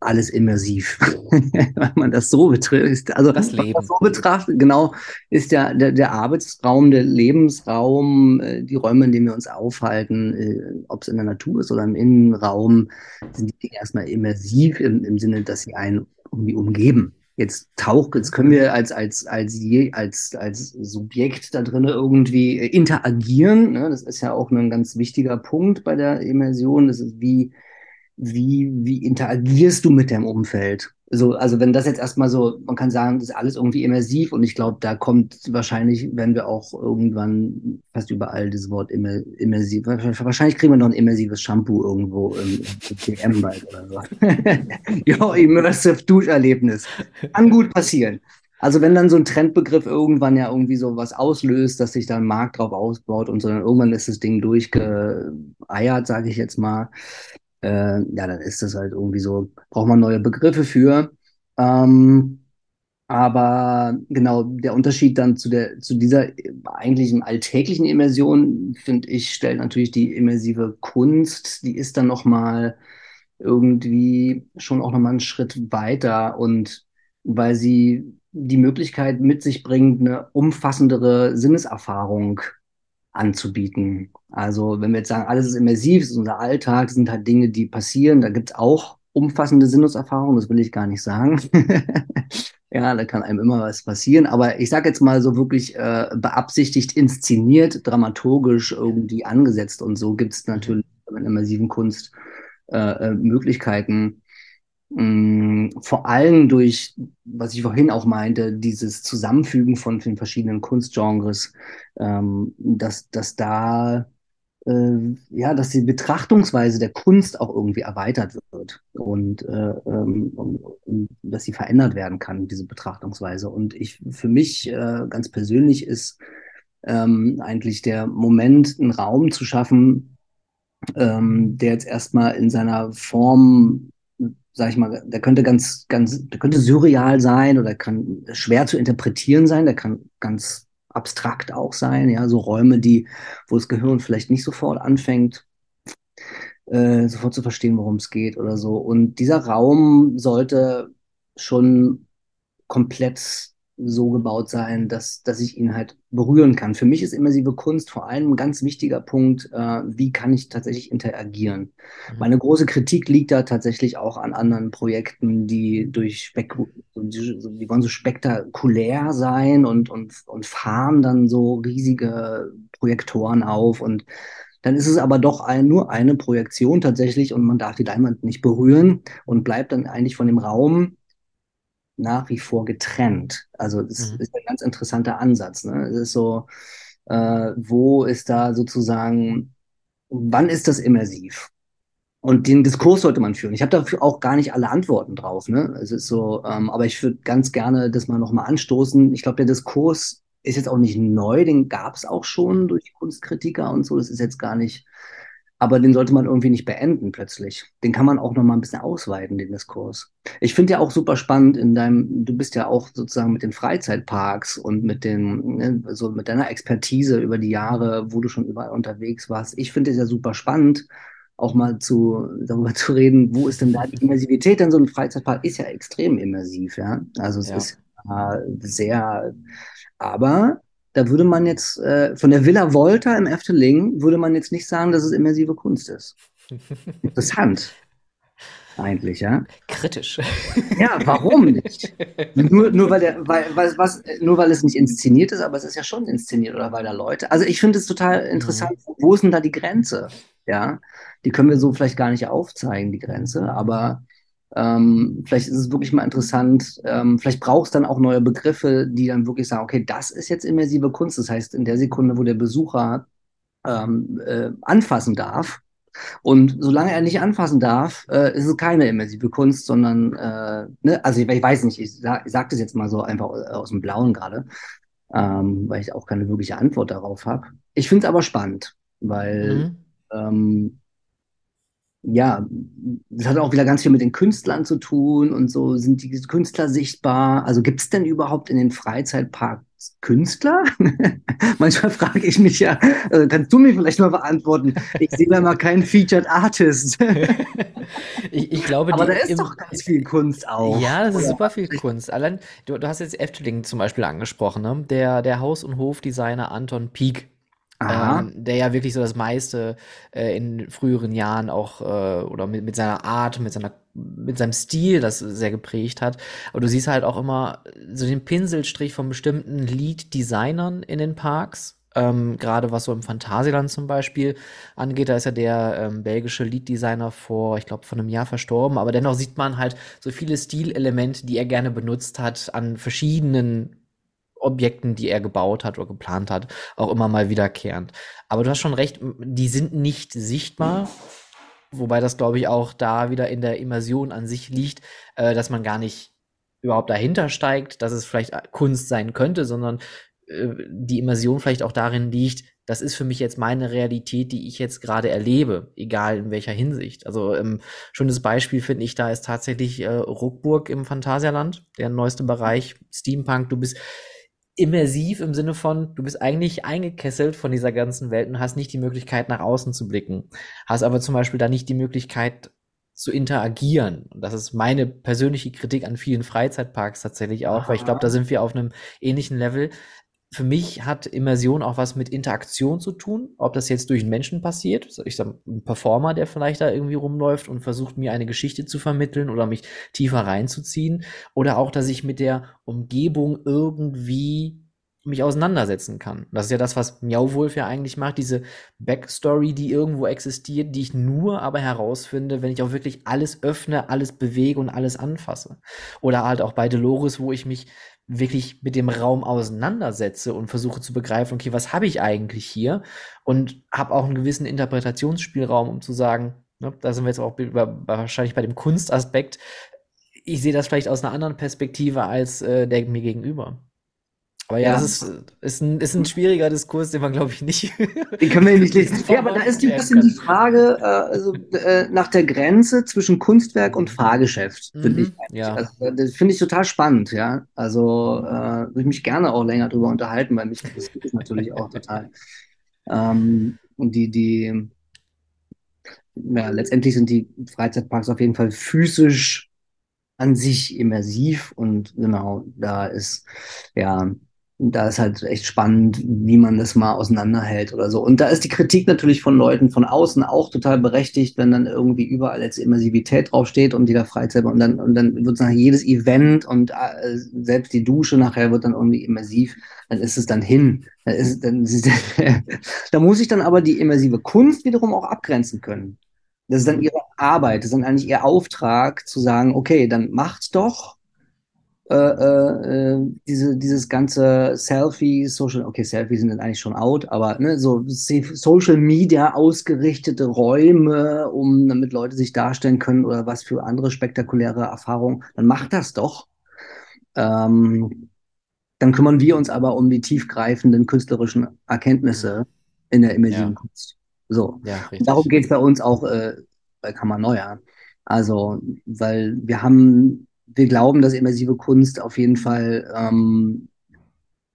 alles immersiv, wenn man das so betrifft. Also
das Leben.
So betrachtet, genau, ist ja der, der Arbeitsraum, der Lebensraum, äh, die Räume, in denen wir uns aufhalten, äh, ob es in der Natur ist oder im Innenraum, sind die Dinge erstmal immersiv im, im Sinne, dass sie einen irgendwie umgeben. Jetzt taucht, jetzt können wir als, als, als, je, als, als Subjekt da drin irgendwie äh, interagieren. Ne? Das ist ja auch ein ganz wichtiger Punkt bei der Immersion. Das ist wie, wie, wie interagierst du mit deinem Umfeld? So, also wenn das jetzt erstmal so, man kann sagen, das ist alles irgendwie immersiv und ich glaube, da kommt wahrscheinlich, wenn wir auch irgendwann fast überall das Wort immer, immersiv, wahrscheinlich kriegen wir noch ein immersives Shampoo irgendwo im, DM bald oder so. ja, immersive Duscherlebnis. Kann gut passieren. Also wenn dann so ein Trendbegriff irgendwann ja irgendwie so was auslöst, dass sich da ein Markt drauf ausbaut und so, dann irgendwann ist das Ding durchgeeiert, sage ich jetzt mal, äh, ja, dann ist das halt irgendwie so, braucht man neue Begriffe für. Ähm, aber genau, der Unterschied dann zu der, zu dieser eigentlichen alltäglichen Immersion, finde ich, stellt natürlich die immersive Kunst, die ist dann nochmal irgendwie schon auch nochmal einen Schritt weiter und weil sie die Möglichkeit mit sich bringt, eine umfassendere Sinneserfahrung anzubieten. Also wenn wir jetzt sagen, alles ist immersiv, ist unser Alltag, sind halt Dinge, die passieren, da gibt es auch umfassende Sinneserfahrungen, das will ich gar nicht sagen. ja, da kann einem immer was passieren. Aber ich sage jetzt mal so wirklich äh, beabsichtigt, inszeniert, dramaturgisch irgendwie angesetzt und so gibt es natürlich in immersiven Kunst äh, äh Möglichkeiten, vor allem durch, was ich vorhin auch meinte, dieses Zusammenfügen von den verschiedenen Kunstgenres, ähm, dass, dass da äh, ja, dass die Betrachtungsweise der Kunst auch irgendwie erweitert wird und, äh, ähm, und, und, dass sie verändert werden kann, diese Betrachtungsweise. Und ich für mich äh, ganz persönlich ist ähm, eigentlich der Moment, einen Raum zu schaffen, ähm, der jetzt erstmal in seiner Form sag ich mal, der könnte ganz, ganz, der könnte surreal sein oder kann schwer zu interpretieren sein, der kann ganz abstrakt auch sein, ja, so Räume, die, wo das Gehirn vielleicht nicht sofort anfängt, äh, sofort zu verstehen, worum es geht oder so. Und dieser Raum sollte schon komplett so gebaut sein, dass, dass ich ihn halt berühren kann. Für mich ist immersive Kunst vor allem ein ganz wichtiger Punkt, äh, wie kann ich tatsächlich interagieren. Mhm. Meine große Kritik liegt da tatsächlich auch an anderen Projekten, die durch Spek die, die wollen so spektakulär sein und, und, und fahren dann so riesige Projektoren auf und dann ist es aber doch ein, nur eine Projektion tatsächlich und man darf die Leinwand nicht berühren und bleibt dann eigentlich von dem Raum nach wie vor getrennt. Also das mhm. ist ein ganz interessanter Ansatz. Ne? Es ist so, äh, wo ist da sozusagen, wann ist das immersiv? Und den Diskurs sollte man führen. Ich habe dafür auch gar nicht alle Antworten drauf. Ne? Es ist so, ähm, aber ich würde ganz gerne das mal nochmal anstoßen. Ich glaube, der Diskurs ist jetzt auch nicht neu, den gab es auch schon durch Kunstkritiker und so. Das ist jetzt gar nicht aber den sollte man irgendwie nicht beenden plötzlich. Den kann man auch noch mal ein bisschen ausweiten, den Diskurs. Ich finde ja auch super spannend in deinem, du bist ja auch sozusagen mit den Freizeitparks und mit den, ne, so mit deiner Expertise über die Jahre, wo du schon überall unterwegs warst. Ich finde es ja super spannend, auch mal zu, darüber zu reden, wo ist denn da die Immersivität? Denn so ein Freizeitpark ist ja extrem immersiv, ja. Also es ja. ist äh, sehr, aber da würde man jetzt äh, von der Villa Volta im Efteling würde man jetzt nicht sagen, dass es immersive Kunst ist. Interessant. Eigentlich, ja.
Kritisch.
Ja, warum nicht? nur, nur weil der, weil, was, was, nur weil es nicht inszeniert ist, aber es ist ja schon inszeniert oder weil da Leute. Also ich finde es total interessant, mhm. wo ist denn da die Grenze? Ja, die können wir so vielleicht gar nicht aufzeigen, die Grenze, aber ähm, vielleicht ist es wirklich mal interessant, ähm, vielleicht braucht es dann auch neue Begriffe, die dann wirklich sagen, okay, das ist jetzt immersive Kunst. Das heißt, in der Sekunde, wo der Besucher ähm, äh, anfassen darf, und solange er nicht anfassen darf, äh, ist es keine immersive Kunst, sondern, äh, ne? also ich, ich, weiß nicht, ich, sag, sage das jetzt mal so einfach aus dem Blauen gerade, ähm, weil ich auch keine wirkliche Antwort darauf habe. Ich finde es aber spannend, weil mhm. Ja, das hat auch wieder ganz viel mit den Künstlern zu tun und so sind die Künstler sichtbar. Also gibt es denn überhaupt in den Freizeitparks Künstler? Manchmal frage ich mich ja, also kannst du mir vielleicht mal beantworten? Ich sehe da mal keinen Featured Artist.
ich, ich, glaube,
aber da ist im, doch ganz viel Kunst auch.
Ja, das ist super viel Kunst. Allein, du, du hast jetzt Efteling zum Beispiel angesprochen, ne? der, der Haus- und Hofdesigner Anton Pieck ähm, der ja wirklich so das meiste äh, in früheren Jahren auch äh, oder mit, mit seiner Art, mit seiner mit seinem Stil das sehr geprägt hat. Aber du siehst halt auch immer so den Pinselstrich von bestimmten Lead-Designern in den Parks. Ähm, Gerade was so im Phantasialand zum Beispiel angeht, da ist ja der ähm, belgische Lead-Designer vor, ich glaube, vor einem Jahr verstorben. Aber dennoch sieht man halt so viele Stilelemente, die er gerne benutzt hat an verschiedenen Objekten, die er gebaut hat oder geplant hat, auch immer mal wiederkehrend. Aber du hast schon recht, die sind nicht sichtbar. Wobei das, glaube ich, auch da wieder in der Immersion an sich liegt, äh, dass man gar nicht überhaupt dahinter steigt, dass es vielleicht Kunst sein könnte, sondern äh, die Immersion vielleicht auch darin liegt, das ist für mich jetzt meine Realität, die ich jetzt gerade erlebe, egal in welcher Hinsicht. Also ähm, schönes Beispiel finde ich da ist tatsächlich äh, Ruckburg im Phantasialand, der neueste Bereich Steampunk. Du bist immersiv im Sinne von, du bist eigentlich eingekesselt von dieser ganzen Welt und hast nicht die Möglichkeit, nach außen zu blicken. Hast aber zum Beispiel da nicht die Möglichkeit, zu interagieren. Und das ist meine persönliche Kritik an vielen Freizeitparks tatsächlich auch, Aha. weil ich glaube, da sind wir auf einem ähnlichen Level. Für mich hat Immersion auch was mit Interaktion zu tun, ob das jetzt durch einen Menschen passiert, ich sag, ein Performer, der vielleicht da irgendwie rumläuft und versucht mir eine Geschichte zu vermitteln oder mich tiefer reinzuziehen, oder auch, dass ich mit der Umgebung irgendwie mich auseinandersetzen kann. Das ist ja das, was Miauwolf ja eigentlich macht, diese Backstory, die irgendwo existiert, die ich nur aber herausfinde, wenn ich auch wirklich alles öffne, alles bewege und alles anfasse. Oder halt auch bei Dolores, wo ich mich wirklich mit dem Raum auseinandersetze und versuche zu begreifen, okay, was habe ich eigentlich hier? Und habe auch einen gewissen Interpretationsspielraum, um zu sagen, ne, da sind wir jetzt auch wahrscheinlich bei dem Kunstaspekt, ich sehe das vielleicht aus einer anderen Perspektive als äh, der mir gegenüber. Aber ja, ja, das ist, ist, ein, ist ein schwieriger Diskurs, den man, glaube ich, nicht.
Den können wir nicht lesen. Ja, aber da ist ein bisschen die Frage äh, also, äh, nach der Grenze zwischen Kunstwerk und Fahrgeschäft, finde mhm, ich. Ja. Also, das finde ich total spannend, ja. Also äh, würde ich mich gerne auch länger darüber unterhalten, weil mich interessiert das natürlich auch total. Ähm, und die, die, ja, letztendlich sind die Freizeitparks auf jeden Fall physisch an sich immersiv und genau, da ist ja da ist halt echt spannend, wie man das mal auseinanderhält oder so. Und da ist die Kritik natürlich von Leuten von außen auch total berechtigt, wenn dann irgendwie überall jetzt Immersivität draufsteht und jeder Freizeit und dann, und dann wird nachher jedes Event und äh, selbst die Dusche nachher wird dann irgendwie immersiv, dann ist es dann hin. Da, ist, dann, da muss ich dann aber die immersive Kunst wiederum auch abgrenzen können. Das ist dann ihre Arbeit, das ist dann eigentlich ihr Auftrag zu sagen, okay, dann macht's doch, äh, äh, diese, dieses ganze Selfie, Social, okay, Selfies sind dann eigentlich schon out, aber ne, so Social Media ausgerichtete Räume, um damit Leute sich darstellen können oder was für andere spektakuläre Erfahrungen, dann macht das doch. Ähm, dann kümmern wir uns aber um die tiefgreifenden künstlerischen Erkenntnisse in der immersiven ja. Kunst. So. Ja, Darum geht es bei uns auch äh, bei Kammer Neuer. Also, weil wir haben wir glauben, dass immersive Kunst auf jeden Fall ähm,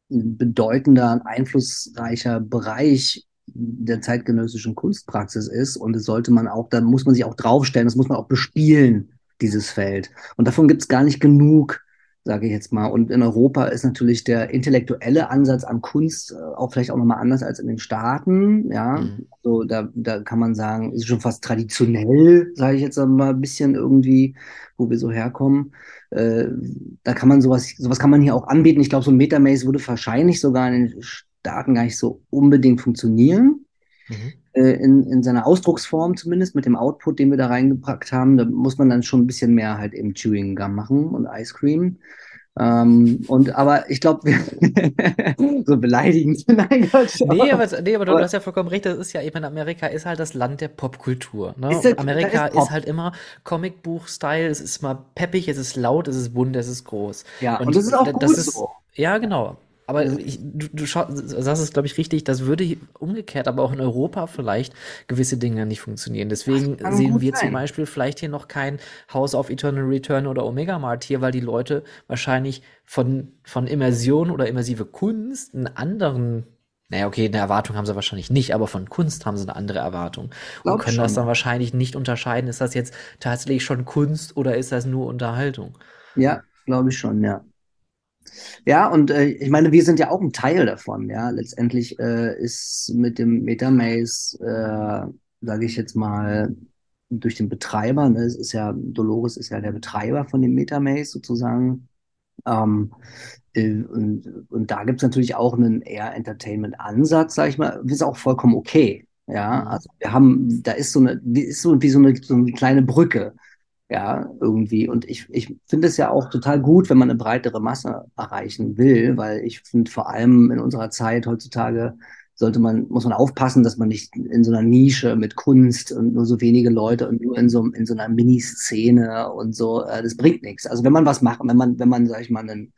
ein bedeutender, einflussreicher Bereich der zeitgenössischen Kunstpraxis ist. Und das sollte man auch, da muss man sich auch draufstellen, das muss man auch bespielen, dieses Feld. Und davon gibt es gar nicht genug sage ich jetzt mal. Und in Europa ist natürlich der intellektuelle Ansatz an Kunst äh, auch vielleicht auch nochmal anders als in den Staaten. Ja, mhm. also da, da kann man sagen, ist schon fast traditionell, sage ich jetzt mal ein bisschen irgendwie, wo wir so herkommen. Äh, da kann man sowas, sowas kann man hier auch anbieten. Ich glaube, so ein Metamaze würde wahrscheinlich sogar in den Staaten gar nicht so unbedingt funktionieren. Mhm. Äh, in, in seiner Ausdrucksform zumindest, mit dem Output, den wir da reingepackt haben, da muss man dann schon ein bisschen mehr halt eben Chewing Gum machen und Ice Cream. Ähm, und aber ich glaube, so beleidigend.
Nein, Gott, nee, aber, nee, aber du, aber, hast ja vollkommen recht, das ist ja, ich meine, Amerika ist halt das Land der Popkultur. Ne? Ist Amerika ist, ist, halt immer Comicbuch-Style, es ist mal peppig, es ist laut, es ist bunt, es ist groß.
Ja, und, und das ist auch gut das ist, so.
Ja, genau. Aber ich, du, du sagst es, glaube ich, richtig, das würde umgekehrt aber auch in Europa vielleicht gewisse Dinge nicht funktionieren. Deswegen sehen wir sein. zum Beispiel vielleicht hier noch kein House of Eternal Return oder Omega Mart hier, weil die Leute wahrscheinlich von, von Immersion oder immersive Kunst einen anderen naja, okay, eine Erwartung haben sie wahrscheinlich nicht, aber von Kunst haben sie eine andere Erwartung. Glaub und können schon. das dann wahrscheinlich nicht unterscheiden, ist das jetzt tatsächlich schon Kunst oder ist das nur Unterhaltung?
Ja, glaube ich schon, ja. Ja, und äh, ich meine, wir sind ja auch ein Teil davon, ja. Letztendlich äh, ist mit dem Metamaze, äh, sage ich jetzt mal, durch den Betreiber, ne, es ist ja, Dolores ist ja der Betreiber von dem Metamaze sozusagen. Ähm, äh, und, und da gibt es natürlich auch einen eher Entertainment-Ansatz, sag ich mal, ist auch vollkommen okay. Ja, mhm. also wir haben, da ist so eine, ist so wie so eine, so eine kleine Brücke ja, irgendwie. Und ich, ich finde es ja auch total gut, wenn man eine breitere Masse erreichen will, weil ich finde vor allem in unserer Zeit heutzutage sollte man, muss man aufpassen, dass man nicht in so einer Nische mit Kunst und nur so wenige Leute und nur in so, in so einer Miniszene und so, äh, das bringt nichts. Also wenn man was macht, wenn man, wenn man, sag ich mal, einen,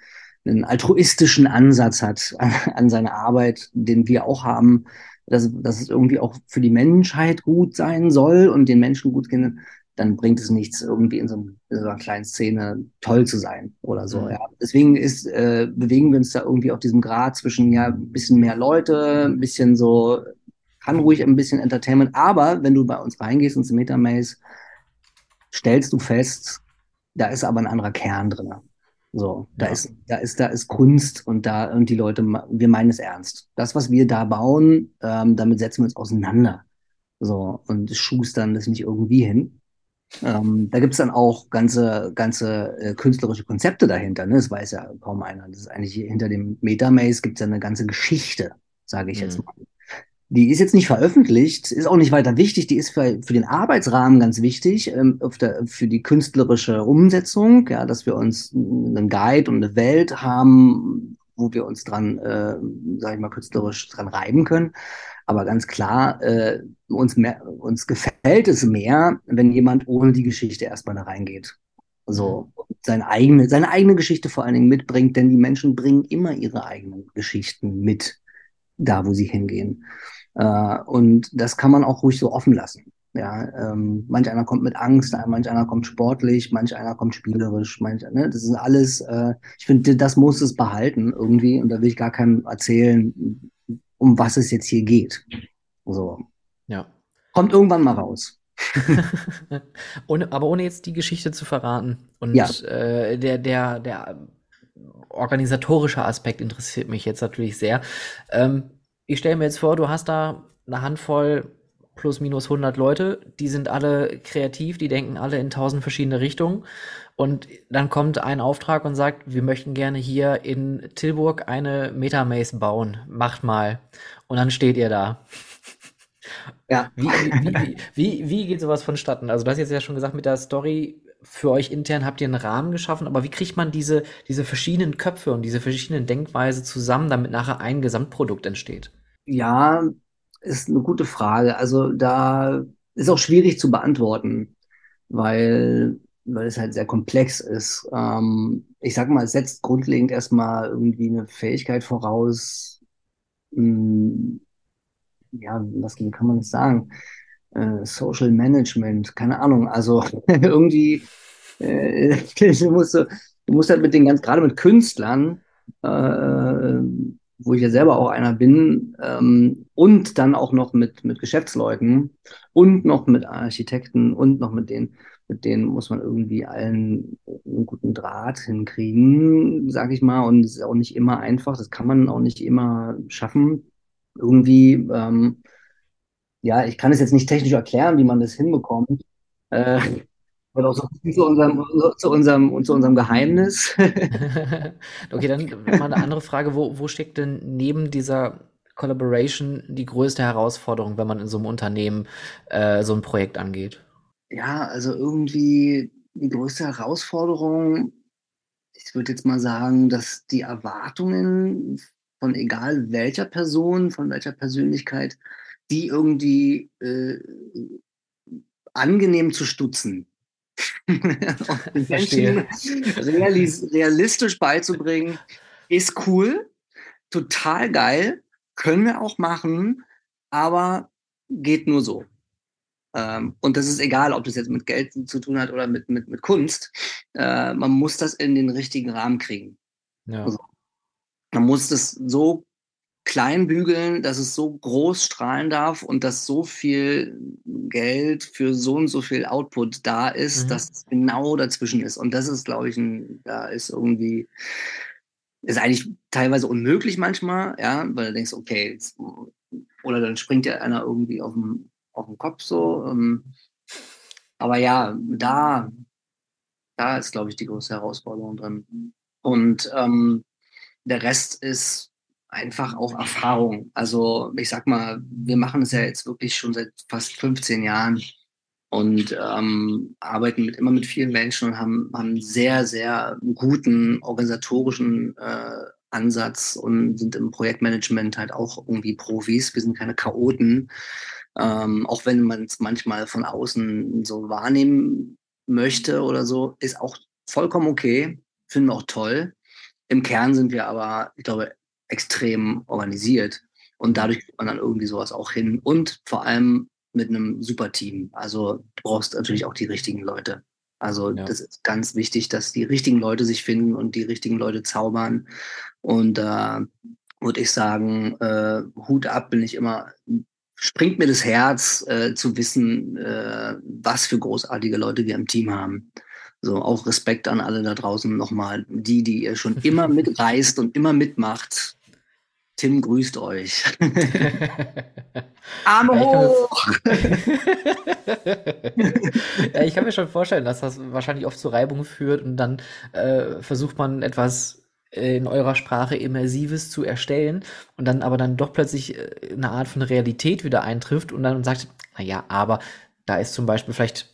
einen altruistischen Ansatz hat an, an seine Arbeit, den wir auch haben, dass, dass es irgendwie auch für die Menschheit gut sein soll und den Menschen gut gehen, dann bringt es nichts, irgendwie in so, in so, einer kleinen Szene toll zu sein oder so. Mhm. Ja. Deswegen ist, äh, bewegen wir uns da irgendwie auf diesem Grad zwischen ja ein bisschen mehr Leute, ein bisschen so, kann ruhig ein bisschen Entertainment, aber wenn du bei uns reingehst ins Metamaze, stellst du fest, da ist aber ein anderer Kern drin. So, da
Ja.
ist, da ist, da ist Kunst und da, und die Leute, wir meinen es ernst. Das, was wir da bauen, ähm, damit setzen wir uns auseinander. So, und schustern das nicht irgendwie hin. Ähm, da gibt's dann auch ganze, ganze äh, künstlerische Konzepte dahinter. Ne? Das weiß ja kaum einer. Das ist eigentlich hinter dem Metamaze gibt's ja eine ganze Geschichte, sage ich jetzt
Mhm.
mal. Die ist jetzt nicht veröffentlicht, ist auch nicht weiter wichtig. Die ist für, für den Arbeitsrahmen ganz wichtig, ähm, der, für die künstlerische Umsetzung, ja, dass wir uns einen Guide und eine Welt haben, wo wir uns dran, äh, sag ich mal, künstlerisch dran reiben können. Aber ganz klar, äh, uns, mehr, uns gefällt es mehr, wenn jemand ohne die Geschichte erstmal da reingeht. So, seine eigene, seine eigene Geschichte vor allen Dingen mitbringt, denn die Menschen bringen immer ihre eigenen Geschichten mit, da wo sie hingehen. Äh, und das kann man auch ruhig so offen lassen. Ja, ähm, manch einer kommt mit Angst, manch einer kommt sportlich, manch einer kommt spielerisch, manch, ne, das ist alles, äh, ich finde, das muss es behalten irgendwie und da will ich gar keinem erzählen, um was es jetzt hier geht. So.
Ja.
Kommt irgendwann mal raus.
ohne, aber ohne jetzt die Geschichte zu verraten. Und
Ja.
äh, der, der, der organisatorische Aspekt interessiert mich jetzt natürlich sehr. Ähm, ich stelle mir jetzt vor, du hast da eine Handvoll plus minus 100 Leute, die sind alle kreativ, die denken alle in tausend verschiedene Richtungen. Und dann kommt ein Auftrag und sagt, wir möchten gerne hier in Tilburg eine Metamaze bauen. Macht mal. Und dann steht ihr da.
Ja.
Wie, wie, wie, wie, wie geht sowas vonstatten? Also, du hast jetzt ja schon gesagt, mit der Story für euch intern habt ihr einen Rahmen geschaffen, aber wie kriegt man diese, diese verschiedenen Köpfe und diese verschiedenen Denkweise zusammen, damit nachher ein Gesamtprodukt entsteht?
Ja, ist eine gute Frage. Also da ist auch schwierig zu beantworten, weil, weil es halt sehr komplex ist. Ähm, ich sag mal, es setzt grundlegend erstmal irgendwie eine Fähigkeit voraus, mh, ja, was kann man das sagen? Äh, Social Management, keine Ahnung. Also irgendwie äh, du musst, du musst halt mit den ganz, gerade mit Künstlern, äh, wo ich ja selber auch einer bin, ähm, und dann auch noch mit, mit Geschäftsleuten und noch mit Architekten und noch mit denen, mit denen muss man irgendwie allen einen guten Draht hinkriegen, sag ich mal. Und es ist auch nicht immer einfach, das kann man auch nicht immer schaffen. Irgendwie, ähm, ja, ich kann es jetzt nicht technisch erklären, wie man das hinbekommt. Äh, und auch so zu unserem, zu unserem, zu unserem Geheimnis.
Okay, dann mal eine andere Frage. Wo, wo steckt denn neben dieser Collaboration die größte Herausforderung, wenn man in so einem Unternehmen äh, so ein Projekt angeht?
Ja, also irgendwie die größte Herausforderung, ich würde jetzt mal sagen, dass die Erwartungen von egal welcher Person, von welcher Persönlichkeit, die irgendwie äh, angenehm zu stutzen. Und den
Verstehe.
Menschen realis realistisch beizubringen, ist cool, total geil, können wir auch machen, aber geht nur so. Ähm, und das ist egal, ob das jetzt mit Geld zu tun hat oder mit, mit, mit Kunst. Äh, man muss das in den richtigen Rahmen kriegen.
Ja.
Also- Man muss das so klein bügeln, dass es so groß strahlen darf und dass so viel Geld für so und so viel Output da ist,
Mhm.
dass es genau dazwischen ist. Und das ist, glaube ich, ein, da ist irgendwie, ist eigentlich teilweise unmöglich manchmal, ja, weil du denkst, okay, jetzt, oder dann springt ja einer irgendwie auf den, auf den Kopf so. Ähm, aber ja, da, da ist, glaube ich, die große Herausforderung drin. Und ähm, der Rest ist einfach auch Erfahrung. Also ich sag mal, wir machen es ja jetzt wirklich schon seit fast 15 Jahren und ähm, arbeiten mit, immer mit vielen Menschen und haben, haben einen sehr, sehr guten organisatorischen äh, Ansatz und sind im Projektmanagement halt auch irgendwie Profis. Wir sind keine Chaoten, ähm, auch wenn man es manchmal von außen so wahrnehmen möchte oder so, ist auch vollkommen okay, finden wir auch toll. Im Kern sind wir aber, ich glaube, extrem organisiert und dadurch kriegt man dann irgendwie sowas auch hin und vor allem mit einem super Team. Also du brauchst natürlich auch die richtigen Leute. Also
Ja.
das ist ganz wichtig, dass die richtigen Leute sich finden und die richtigen Leute zaubern. Und da würde ich sagen, äh, Hut ab bin ich immer springt mir das Herz, äh, zu wissen, äh, was für großartige Leute wir im Team haben. So, auch Respekt an alle da draußen nochmal. Die, die ihr schon immer mitreist und immer mitmacht. Tim grüßt euch. Arme hoch!
ja, ich kann mir schon vorstellen, dass das wahrscheinlich oft zu Reibung führt und dann äh, versucht man etwas in eurer Sprache Immersives zu erstellen und dann aber dann doch plötzlich äh, eine Art von Realität wieder eintrifft und dann sagt, naja, aber da ist zum Beispiel vielleicht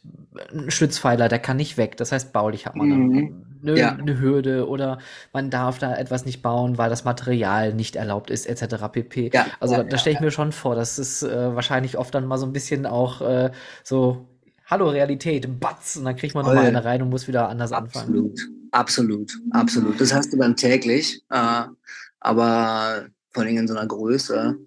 ein Stützpfeiler, der kann nicht weg. Das heißt, baulich hat man mhm. Eine, ja. eine, Hürde oder man darf da etwas nicht bauen, weil das Material nicht erlaubt ist, etc. pp. Ja, also ja, da stelle ich mir schon vor, dass es äh, wahrscheinlich oft dann mal so ein bisschen auch äh, so Hallo Realität, Batz, und dann kriegt man nochmal eine rein und muss wieder anders
Absolut.
anfangen.
Absolut, absolut. Das hast du dann täglich, äh, aber vor allem in so einer Größe.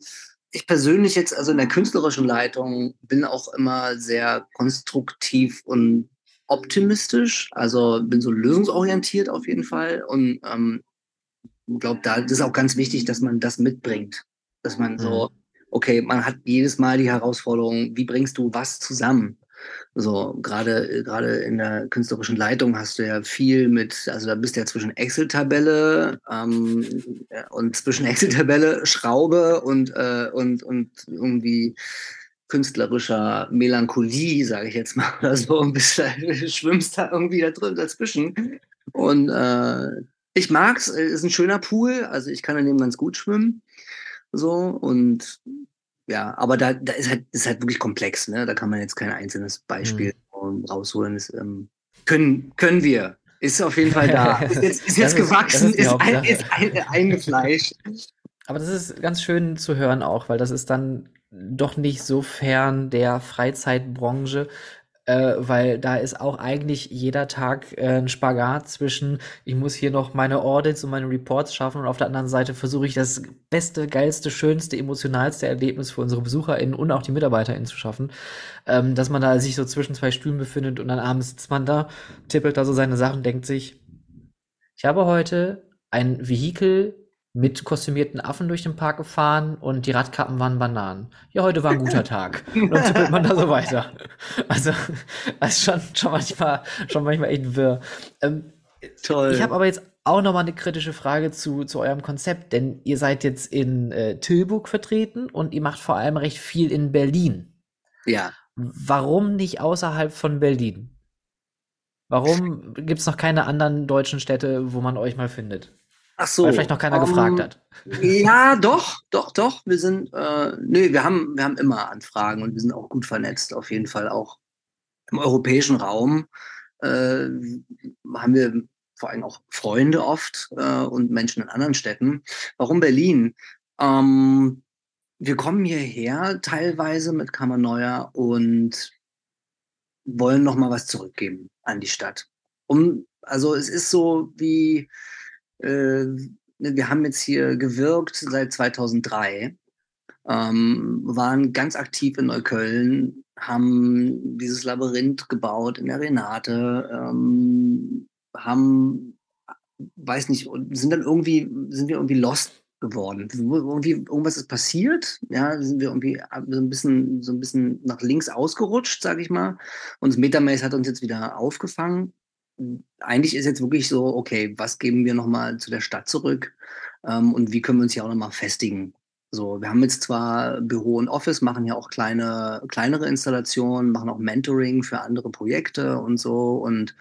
Ich persönlich jetzt, also in der künstlerischen Leitung, bin auch immer sehr konstruktiv und optimistisch. Also bin so lösungsorientiert auf jeden Fall und ähm, glaube, da ist auch ganz wichtig, dass man das mitbringt. Dass man so, mhm. okay, man hat jedes Mal die Herausforderung, wie bringst du was zusammen? So, gerade, gerade in der künstlerischen Leitung hast du ja viel mit, also da bist du ja zwischen Excel-Tabelle ähm, und zwischen Excel-Tabelle, Schraube und, äh, und, und irgendwie künstlerischer Melancholie, sage ich jetzt mal, oder so, und bist, schwimmst da irgendwie da drin dazwischen. Und äh, ich mag's, ist ein schöner Pool, also ich kann in dem ganz gut schwimmen. So, und ja, aber da, da ist halt, ist halt wirklich komplex, ne? Da kann man jetzt kein einzelnes Beispiel mhm. rausholen. Das, ähm, können, können wir. Ist auf jeden Fall da. Ist jetzt, ist jetzt gewachsen, ist, ist, ein, ist ein, eingefleischt.
Aber das ist ganz schön zu hören auch, weil das ist dann doch nicht so fern der Freizeitbranche, äh, weil da ist auch eigentlich jeder Tag äh, ein Spagat zwischen, ich muss hier noch meine Audits und meine Reports schaffen und auf der anderen Seite versuche ich das beste, geilste, schönste, emotionalste Erlebnis für unsere BesucherInnen und auch die MitarbeiterInnen zu schaffen, ähm, dass man da sich so zwischen zwei Stühlen befindet und dann abends sitzt man da, tippelt da so seine Sachen, denkt sich, ich habe heute ein Vehikel mit kostümierten Affen durch den Park gefahren und die Radkappen waren Bananen. Ja, heute war ein guter Tag. Und dann tippelt man da so weiter. Also, das ist schon, schon manchmal, schon manchmal echt wirr. Ähm, Toll. Ich habe aber jetzt auch noch mal eine kritische Frage zu, zu eurem Konzept, denn ihr seid jetzt in äh, Tilburg vertreten und ihr macht vor allem recht viel in Berlin.
Ja.
Warum nicht außerhalb von Berlin? Warum gibt es noch keine anderen deutschen Städte, wo man euch mal findet?
Ach so.
Weil vielleicht noch keiner um, gefragt hat.
Ja, doch, doch, doch. Wir sind, äh, nee, wir haben, wir haben immer Anfragen und wir sind auch gut vernetzt, auf jeden Fall auch im europäischen Raum. Äh, haben wir vor allem auch Freunde oft äh, und Menschen in anderen Städten. Warum Berlin? Ähm, wir kommen hierher teilweise mit Kammerneuer und wollen noch mal was zurückgeben an die Stadt. Um, also es ist so wie äh, wir haben jetzt hier gewirkt seit 2003, ähm, waren ganz aktiv in Neukölln, haben dieses Labyrinth gebaut in der Renate, ähm, haben, weiß nicht, sind dann irgendwie, sind wir irgendwie lost geworden. Irgendwie, irgendwas ist passiert, ja, sind wir irgendwie so ein bisschen, so ein bisschen nach links ausgerutscht, sag ich mal. Und das Metamaze hat uns jetzt wieder aufgefangen eigentlich ist jetzt wirklich so, okay, was geben wir nochmal zu der Stadt zurück ähm, und wie können wir uns hier auch nochmal festigen? So, wir haben jetzt zwar Büro und Office, machen ja auch kleine, kleinere Installationen, machen auch Mentoring für andere Projekte und so. Und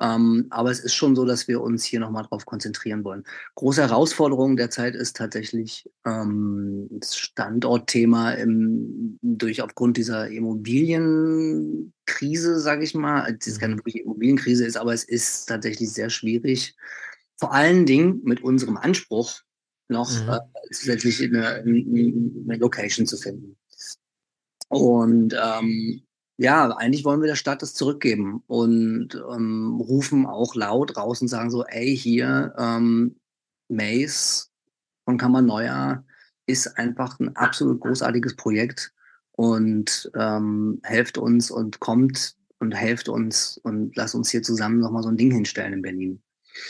ähm, aber es ist schon so, dass wir uns hier nochmal drauf konzentrieren wollen. Große Herausforderung derzeit ist tatsächlich ähm, das Standortthema im, durch aufgrund dieser Immobilienkrise, sage ich mal. Es ist keine mhm. wirkliche Immobilienkrise ist, aber es ist tatsächlich sehr schwierig. Vor allen Dingen mit unserem Anspruch, noch mhm. äh, zusätzlich eine, eine, Location zu finden. Und ähm, ja, eigentlich wollen wir der Stadt das zurückgeben und ähm, rufen auch laut raus und sagen so, ey, hier, ähm, Maze von Kammerneuer ist einfach ein absolut großartiges Projekt und ähm, helft uns und kommt und helft uns und lasst uns hier zusammen nochmal so ein Ding hinstellen in Berlin.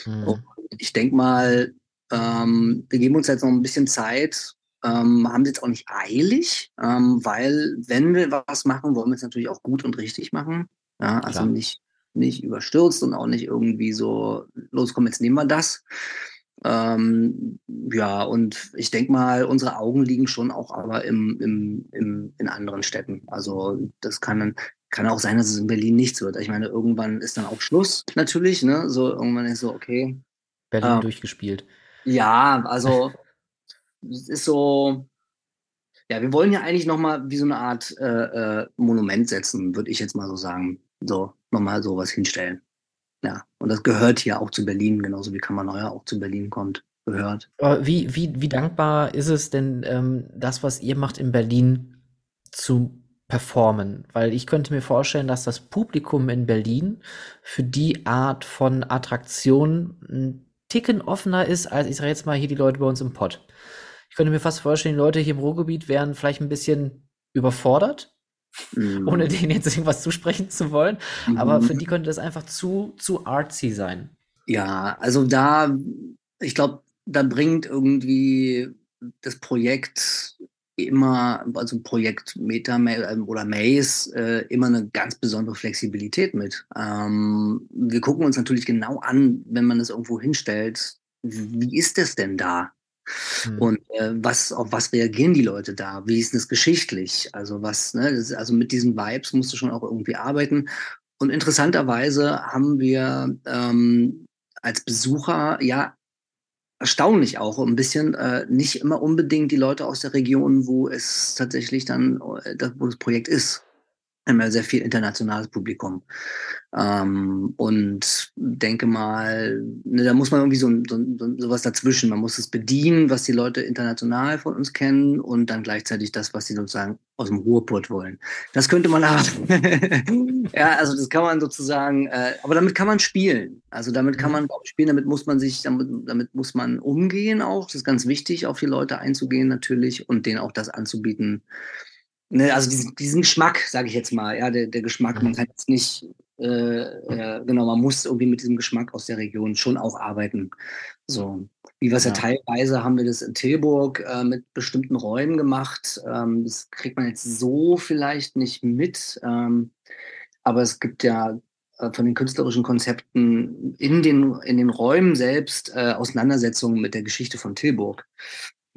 Mhm. ich denke mal, ähm, wir geben uns jetzt noch ein bisschen Zeit, ähm, haben sie jetzt auch nicht eilig, ähm, weil wenn wir was machen, wollen wir es natürlich auch gut und richtig machen. Ja, also Klar. nicht, nicht überstürzt und auch nicht irgendwie so, los, komm, jetzt nehmen wir das. Ähm, ja, und ich denke mal, unsere Augen liegen schon auch aber im, im, im, in anderen Städten. Also das kann, kann auch sein, dass es in Berlin nichts wird. Ich meine, irgendwann ist dann auch Schluss, natürlich. Ne? So, irgendwann ist so, okay.
Berlin ähm, durchgespielt.
Ja, also es ist so, ja, wir wollen ja eigentlich nochmal wie so eine Art äh, äh, Monument setzen, würde ich jetzt mal so sagen. So, nochmal sowas hinstellen. Ja, und das gehört hier auch zu Berlin, genauso wie Kammerneuer auch zu Berlin kommt, gehört.
wie, wie, wie dankbar ist es denn, ähm, das, was ihr macht in Berlin, zu performen? Weil ich könnte mir vorstellen, dass das Publikum in Berlin für die Art von Attraktion ein Ticken offener ist, als ich sage jetzt mal hier die Leute bei uns im Pott. Ich könnte mir fast vorstellen, die Leute hier im Ruhrgebiet wären vielleicht ein bisschen überfordert mhm. ohne denen jetzt irgendwas zusprechen zu wollen. Mhm. Aber für die könnte das einfach zu, zu artsy sein.
Ja, also da, ich glaube, da bringt irgendwie das Projekt immer, also Projekt Meta ähm, oder Maze, äh, immer eine ganz besondere Flexibilität mit. Ähm, wir gucken uns natürlich genau an, wenn man das irgendwo hinstellt, wie ist das denn da? Mhm. Und äh, was, auf was reagieren die Leute da? Wie ist das geschichtlich? Also was, ne, das, also mit diesen Vibes musst du schon auch irgendwie arbeiten. Und interessanterweise haben wir ähm, als Besucher ja erstaunlich auch ein bisschen äh, nicht immer unbedingt die Leute aus der Region, wo es tatsächlich dann, äh, wo das Projekt ist ja sehr viel internationales Publikum. Ähm, und denke mal, ne, da muss man irgendwie so, so, so sowas dazwischen. Man muss es bedienen, was die Leute international von uns kennen und dann gleichzeitig das, was sie sozusagen aus dem Ruhrpott wollen. Das könnte man haben. ja, also das kann man sozusagen, äh, aber damit kann man spielen. Also damit kann man spielen, damit muss man sich, damit, damit muss man umgehen auch. Das ist ganz wichtig, auf die Leute einzugehen natürlich und denen auch das anzubieten, ne, also diesen, diesen Geschmack, sage ich jetzt mal, ja, der, der Geschmack, man mhm. kann jetzt nicht, äh, äh, genau, man muss irgendwie mit diesem Geschmack aus der Region schon auch arbeiten. So, wie wir es ja. ja. teilweise haben wir das in Tilburg äh, mit bestimmten Räumen gemacht. Ähm, das kriegt man jetzt so vielleicht nicht mit, ähm, aber es gibt ja äh, von den künstlerischen Konzepten in den, in den Räumen selbst äh, Auseinandersetzungen mit der Geschichte von Tilburg.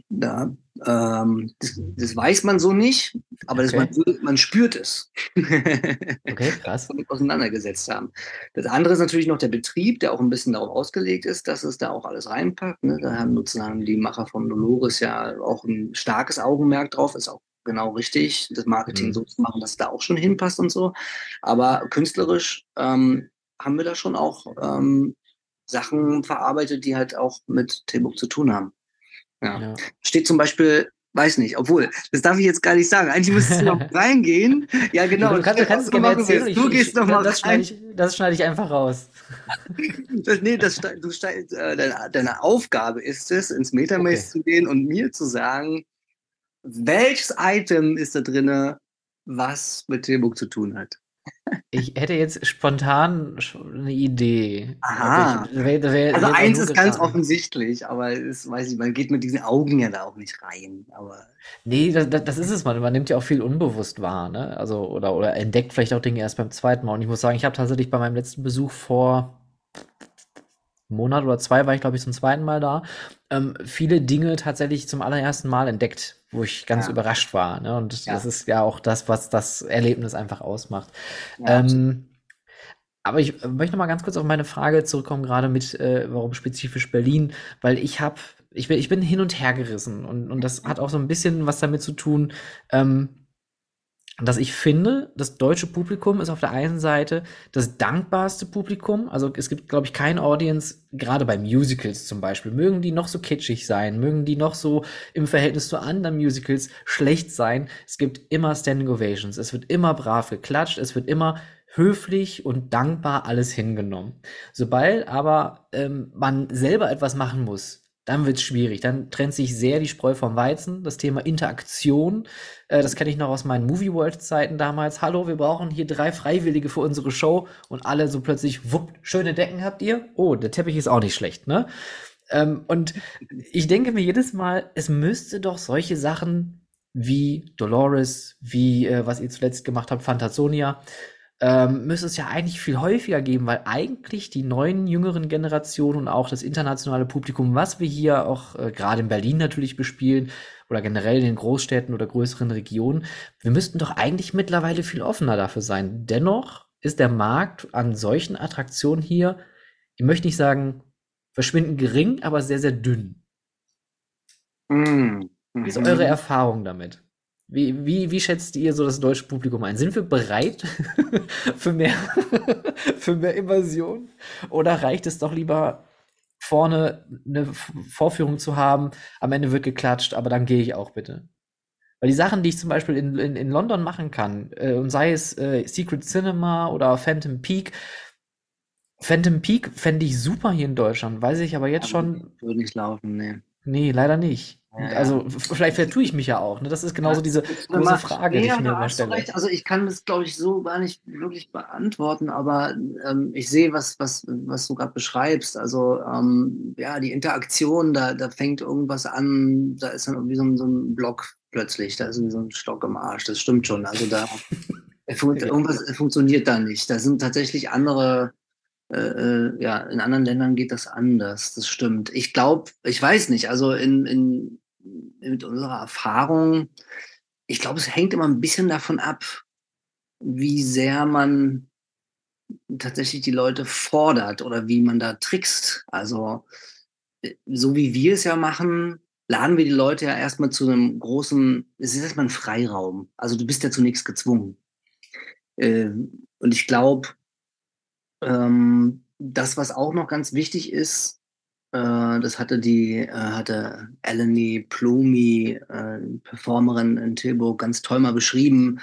Da, ähm, das, das, weiß man so nicht, aber okay. das, man, man, spürt es.
okay, krass.
auseinandergesetzt haben. Das andere ist natürlich noch der Betrieb, der auch ein bisschen darauf ausgelegt ist, dass es da auch alles reinpackt. Ne? Da haben sozusagen die Macher von Dolores ja auch ein starkes Augenmerk drauf, ist auch genau richtig, das Marketing mhm. so zu machen, dass es da auch schon hinpasst und so. Aber künstlerisch ähm, haben wir da schon auch ähm, Sachen verarbeitet, die halt auch mit Tilburg zu tun haben. Ja. ja. Steht zum Beispiel, weiß nicht, obwohl, das darf ich jetzt gar nicht sagen. Eigentlich müsstest du noch reingehen. Ja, genau.
Du kannst, du kannst es gerne erzählen. Du gehst noch mal das schneide, ich, das schneide ich einfach raus.
das, nee, das, du, äh, deine, deine, Aufgabe ist es, ins Metamaze okay. zu gehen und mir zu sagen, welches Item ist da drin, was mit Tilburg zu tun hat.
Ich hätte jetzt spontan eine Idee.
Aha. Ich, wär, wär also eins ist ganz offensichtlich, aber es, weiß ich, man geht mit diesen Augen ja da auch nicht rein. Aber
nee, das, das ist es. Man, man nimmt ja auch viel unbewusst wahr, ne? Also, oder, oder entdeckt vielleicht auch Dinge erst beim zweiten Mal. Und ich muss sagen, ich habe tatsächlich bei meinem letzten Besuch vor einem Monat oder zwei war ich, glaube ich, zum zweiten Mal da, ähm, viele Dinge tatsächlich zum allerersten Mal entdeckt wo ich ganz ja. überrascht war. Ne? Und ja. das ist ja auch das, was das Erlebnis einfach ausmacht. Ja, ähm, aber ich möchte noch mal ganz kurz auf meine Frage zurückkommen, gerade mit, äh, warum spezifisch Berlin, weil ich habe, ich bin, ich bin hin und her gerissen und, und das hat auch so ein bisschen was damit zu tun, ähm, dass ich finde, das deutsche Publikum ist auf der einen Seite das dankbarste Publikum. Also es gibt, glaube ich, keine Audience, gerade bei Musicals zum Beispiel, mögen die noch so kitschig sein, mögen die noch so im Verhältnis zu anderen Musicals schlecht sein. Es gibt immer Standing Ovations, es wird immer brav geklatscht, es wird immer höflich und dankbar alles hingenommen. Sobald aber ähm, man selber etwas machen muss, dann wird es schwierig. Dann trennt sich sehr die Spreu vom Weizen. Das Thema Interaktion, äh, das kenne ich noch aus meinen Movie World-Zeiten damals. Hallo, wir brauchen hier drei Freiwillige für unsere Show und alle so plötzlich, wupp, schöne Decken habt ihr? Oh, der Teppich ist auch nicht schlecht, ne? Ähm, und ich denke mir jedes Mal, es müsste doch solche Sachen wie Dolores, wie äh, was ihr zuletzt gemacht habt, Fantasonia, ähm, müsste es ja eigentlich viel häufiger geben, weil eigentlich die neuen jüngeren Generationen und auch das internationale Publikum, was wir hier auch äh, gerade in Berlin natürlich bespielen oder generell in den Großstädten oder größeren Regionen, wir müssten doch eigentlich mittlerweile viel offener dafür sein. Dennoch ist der Markt an solchen Attraktionen hier, ich möchte nicht sagen verschwindend gering, aber sehr, sehr dünn. Mm. Wie ist eure Erfahrung damit? Wie, wie, wie schätzt ihr so das deutsche Publikum ein? Sind wir bereit für, mehr für mehr Immersion? Oder reicht es doch lieber, vorne eine Vorführung zu haben, am Ende wird geklatscht, aber dann gehe ich auch bitte? Weil die Sachen, die ich zum Beispiel in, in, in London machen kann, äh, und sei es äh, Secret Cinema oder Phantom Peak, Phantom Peak fände ich super hier in Deutschland, weiß ich aber jetzt schon.
Würde nicht laufen, nee.
Nee, leider nicht. Ja, also vielleicht vertue ich mich ja auch. Ne? Das ist genauso ja, diese große Frage, die ich mir immer stelle.
Recht. Also ich kann das, glaube ich, so gar nicht wirklich beantworten, aber ähm, ich sehe, was, was, was du gerade beschreibst. Also ähm, ja, die Interaktion, da, da fängt irgendwas an, da ist dann irgendwie so ein, so ein Block plötzlich, da ist so ein Stock im Arsch. Das stimmt schon. Also da irgendwas funktioniert da nicht. Da sind tatsächlich andere äh, äh, ja, in anderen Ländern geht das anders, das stimmt. Ich glaube, ich weiß nicht, also in, in, mit unserer Erfahrung, ich glaube, es hängt immer ein bisschen davon ab, wie sehr man tatsächlich die Leute fordert oder wie man da trickst. Also, äh, so wie wir es ja machen, laden wir die Leute ja erstmal zu einem großen, es ist erstmal ein Freiraum. Also, du bist ja zunächst gezwungen. Ähm, und ich glaube, ähm, das, was auch noch ganz wichtig ist, das hatte die, äh, hatte Eleni Plumi, äh, Performerin in Tilburg, ganz toll mal beschrieben.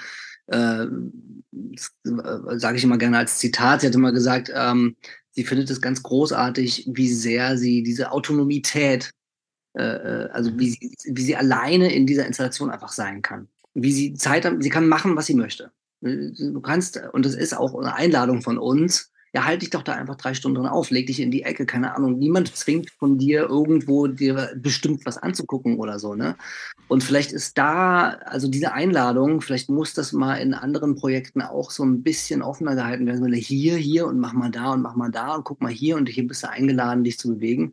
Äh, äh Sage ich immer gerne als Zitat. Sie hat immer gesagt, ähm, sie findet es ganz großartig, wie sehr sie diese Autonomität, äh, äh also wie sie, wie sie alleine in dieser Installation einfach sein kann. Wie sie Zeit hat, sie kann machen, was sie möchte. Du kannst, und das ist auch eine Einladung von uns, ja, halt dich doch da einfach drei Stunden auf, leg dich in die Ecke, keine Ahnung. Niemand zwingt von dir irgendwo dir bestimmt was anzugucken oder so, ne? Und vielleicht ist da, also diese Einladung, vielleicht muss das mal in anderen Projekten auch so ein bisschen offener gehalten werden. Hier, hier und mach mal da und mach mal da und guck mal hier und hier bist du eingeladen, dich zu bewegen.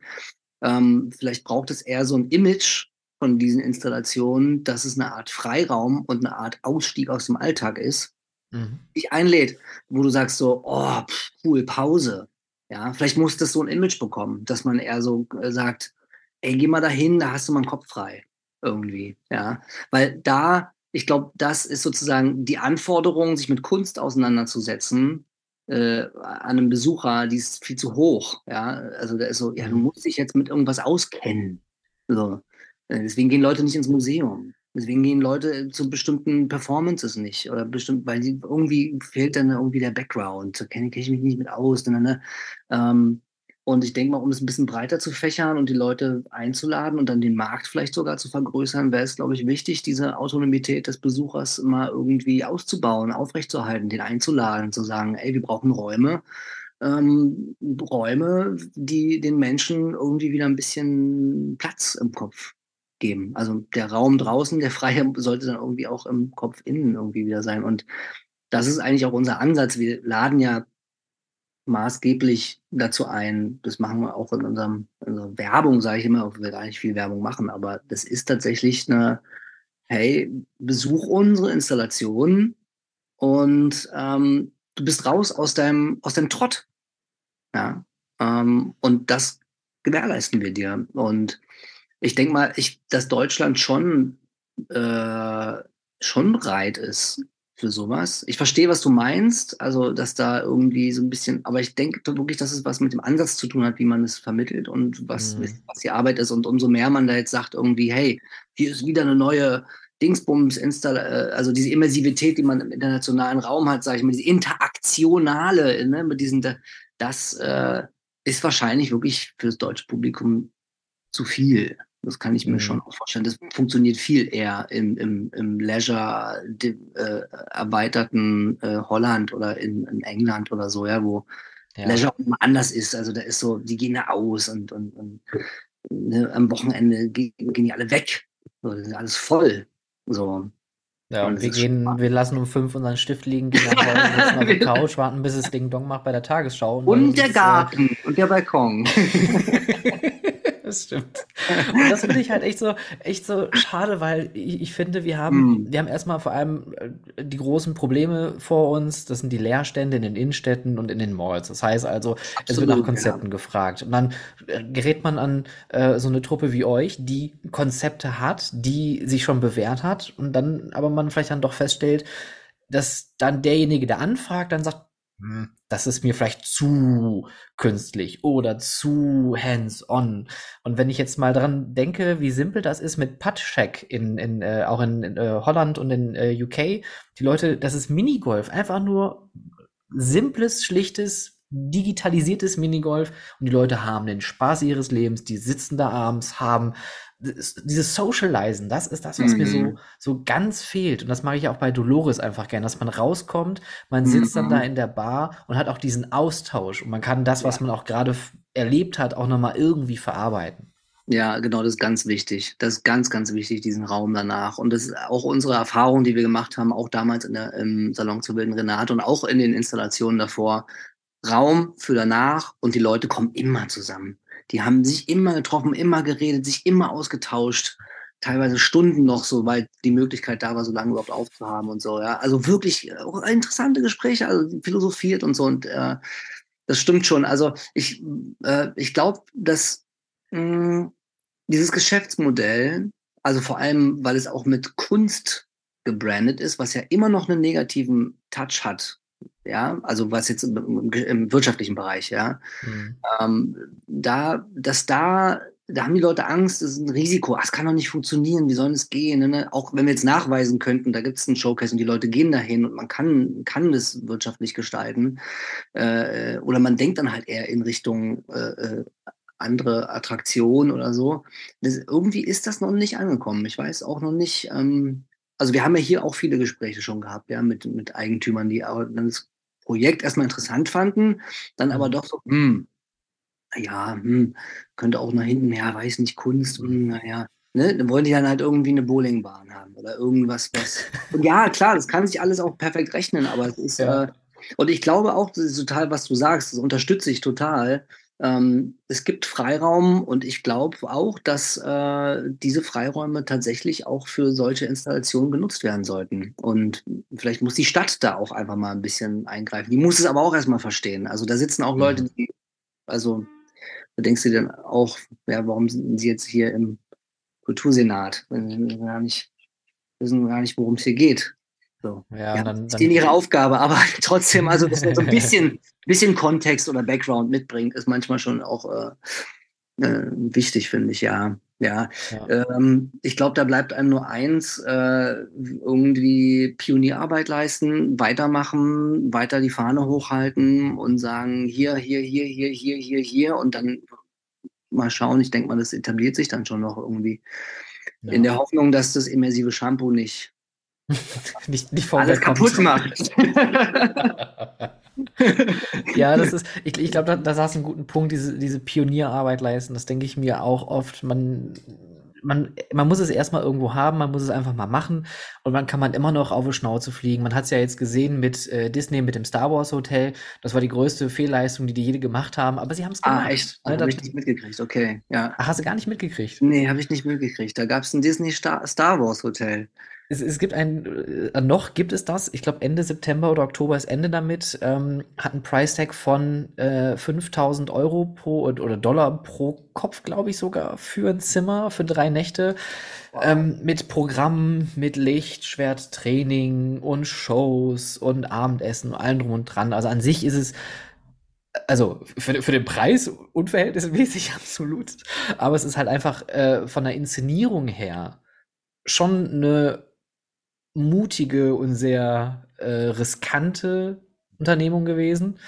Ähm, vielleicht braucht es eher so ein Image von diesen Installationen, dass es eine Art Freiraum und eine Art Ausstieg aus dem Alltag ist mhm. dich einlädt, wo du sagst so, oh, pff, cool, Pause. Ja, vielleicht muss das so ein Image bekommen, dass man eher so äh, sagt, ey, geh mal dahin, da hast du mal einen Kopf frei. Irgendwie, ja. Weil da, ich glaube, das ist sozusagen die Anforderung, sich mit Kunst auseinanderzusetzen, äh, an einem Besucher, die ist viel zu hoch. Ja, also da ist so, ja, du mhm. musst dich jetzt mit irgendwas auskennen. So. Äh, deswegen gehen Leute nicht ins Museum. Deswegen gehen Leute zu bestimmten Performances nicht oder bestimmt, weil sie irgendwie fehlt dann irgendwie der Background. Da kenne ich mich nicht mit aus. Ne, ne? Ähm, und ich denke mal, um es ein bisschen breiter zu fächern und die Leute einzuladen und dann den Markt vielleicht sogar zu vergrößern, wäre es, glaube ich, wichtig, diese Autonomität des Besuchers mal irgendwie auszubauen, aufrechtzuerhalten, den einzuladen, zu sagen, ey, wir brauchen Räume, ähm, Räume, die den Menschen irgendwie wieder ein bisschen Platz im Kopf geben. Also der Raum draußen, der freie, sollte dann irgendwie auch im Kopf innen irgendwie wieder sein. Und das ist eigentlich auch unser Ansatz. Wir laden ja maßgeblich dazu ein, das machen wir auch in unserem in unserer Werbung, sage ich immer, wir gar nicht viel Werbung machen, aber das ist tatsächlich eine, hey, besuch unsere Installation und ähm, du bist raus aus deinem, aus deinem Trott. Ja. Ähm, und das gewährleisten wir dir. Und ich denke mal, ich, dass Deutschland schon, äh, schon bereit ist für sowas. Ich verstehe, was du meinst, also dass da irgendwie so ein bisschen, aber ich denke wirklich, dass es was mit dem Ansatz zu tun hat, wie man es vermittelt und was, mhm. was die Arbeit ist. Und umso mehr man da jetzt sagt, irgendwie, hey, hier ist wieder eine neue Dingsbums, Install äh, also diese Immersivität, die man im internationalen Raum hat, sage ich mal, diese interaktionale, ne, mit diesen, das äh, ist wahrscheinlich wirklich für das deutsche Publikum zu viel. Das kann ich mir mhm. schon auch vorstellen. Das funktioniert viel eher im, im, im Leisure äh, erweiterten äh, Holland oder in, in, England oder so, ja, wo ja. Leisure auch immer anders ist. Also da ist so, die gehen da aus und, und, und ne, am Wochenende gehen, gehen die alle weg. So, das ist alles voll. So.
Ja, und wir gehen, wir lassen um fünf unseren Stift liegen, gehen sitzen auf der Couch, warten, bis es Ding Dong macht bei der Tagesschau.
Und, und der Garten äh, und der Balkon.
das stimmt. Und das finde ich halt echt so, echt so schade, weil ich, ich finde, wir haben, mm. wir haben erstmal vor allem äh, die großen Probleme vor uns. Das sind die Leerstände in den Innenstädten und in den Malls. Das heißt also, Absolut, es wird nach Konzepten ja. gefragt. Und dann äh, gerät man an äh, so eine Truppe wie euch, die Konzepte hat, die sich schon bewährt hat und dann aber man vielleicht dann doch feststellt, dass dann derjenige, der anfragt, dann sagt, hm, das ist mir vielleicht zu künstlich oder zu hands-on. Und wenn ich jetzt mal dran denke, wie simpel das ist mit Putt-Check in, in, äh, auch in, in äh, Holland und in äh, UK, die Leute, das ist Minigolf, einfach nur simples, schlichtes, digitalisiertes Minigolf und die Leute haben den Spaß ihres Lebens, die sitzen da abends, haben dieses Socializen, das ist das, was mhm. mir so, mhm. so ganz fehlt. Und das mache ich auch bei Dolores einfach gerne, dass man rauskommt, man sitzt mhm. dann da in der Bar und hat auch diesen Austausch und man kann das, was man auch gerade erlebt hat, auch nochmal irgendwie verarbeiten.
Ja, genau, das ist ganz wichtig. Das ist ganz, ganz wichtig, diesen Raum danach. Und das ist auch unsere Erfahrung, die wir gemacht haben, auch damals der, im Salon zu Wilden Renate und auch in den Installationen davor. Raum für danach und die Leute kommen immer zusammen. Die haben sich immer getroffen, immer geredet, sich immer ausgetauscht. Teilweise Stunden noch, so weil die Möglichkeit da war, so lange überhaupt aufzuhaben und so. Ja, also wirklich auch interessante Gespräche, also philosophiert und so. Und äh, das stimmt schon. Also ich, äh, ich glaube, dass mh, hm, dieses Geschäftsmodell, also vor allem, weil es auch mit Kunst gebrandet ist, was ja immer noch einen negativen Touch hat ja, also was jetzt im, im wirtschaftlichen Bereich, ja, mhm. ähm, da, dass da, da haben die Leute Angst, das ist ein Risiko, ach, es kann doch nicht funktionieren, wie soll es gehen? Ne? Auch wenn wir jetzt nachweisen könnten, da gibt es einen Showcase und die Leute gehen dahin und man kann, kann das wirtschaftlich gestalten. Äh, oder man denkt dann halt eher in Richtung äh, äh andere Attraktion oder so. Das, irgendwie ist das noch nicht angekommen. Ich weiß auch noch nicht, ähm, also wir haben ja hier auch viele Gespräche schon gehabt, ja, mit, mit Eigentümern, die auch dann Projekt erstmal interessant fanden, dann aber mhm. doch so, hm, ja, hm, könnte auch nach hinten, ja, weiß nicht, Kunst, hm, naja, ne, dann wollen die dann halt irgendwie eine Bowlingbahn haben oder irgendwas, was. Und ja, klar, das kann sich alles auch perfekt rechnen, aber es ist, ja. äh, und ich glaube auch, das ist total, was du sagst, das unterstütze ich total. Ähm, es gibt Freiraum und ich glaube auch, dass äh, diese Freiräume tatsächlich auch für solche Installationen genutzt werden sollten. Und vielleicht muss die Stadt da auch einfach mal ein bisschen eingreifen. Die muss es aber auch erstmal verstehen. Also da sitzen auch Leute, mhm. die, also da denkst du dann auch, ja, warum sind sie jetzt hier im Kultursenat, wenn sie gar nicht wissen gar nicht, worum es hier geht. So. Ja, ja dann, dann, ihre Aufgabe, aber trotzdem, also dass man so ein bisschen, bisschen Kontext oder Background mitbringt, ist manchmal schon auch äh, äh, wichtig, finde ich, ja. Ja, ja. Ähm, ich glaube, da bleibt einem nur eins, äh, irgendwie Pionierarbeit leisten, weitermachen, weiter die Fahne hochhalten und sagen, hier, hier, hier, hier, hier, hier, hier und dann mal schauen. Ich denke mal, das etabliert sich dann schon noch irgendwie. Ja. In der Hoffnung, dass das immersive Shampoo nicht
nicht, nicht
Alles kaputt macht.
ja, das ist, ich, ich glaube, da, da saß ein guten Punkt, diese, diese Pionierarbeit leisten. Das denke ich mir auch oft. Man, man, man muss es erstmal irgendwo haben, man muss es einfach mal machen und man kann man immer noch auf die Schnauze fliegen. Man hat es ja jetzt gesehen mit äh, Disney, mit dem Star Wars Hotel. Das war die größte Fehlleistung, die die jede gemacht haben, aber sie haben es
ah, gemacht. Ah, echt? Ne, habe ich nicht mitgekriegt, okay. Ja.
Ach, hast du gar nicht mitgekriegt?
Nee, habe ich nicht mitgekriegt. Da gab es ein Disney Star, Star Wars Hotel.
Es, es gibt ein, äh, noch gibt es das, ich glaube Ende September oder Oktober ist Ende damit, ähm, hat ein Price Tag von äh, 5000 Euro pro oder Dollar pro Kopf, glaube ich sogar, für ein Zimmer, für drei Nächte. Wow. Ähm, mit Programm, mit Licht, Schwerttraining und Shows und Abendessen und allem drum und dran. Also an sich ist es also für, für den Preis unverhältnismäßig absolut. Aber es ist halt einfach äh, von der Inszenierung her schon eine mutige und sehr äh, riskante Unternehmung gewesen.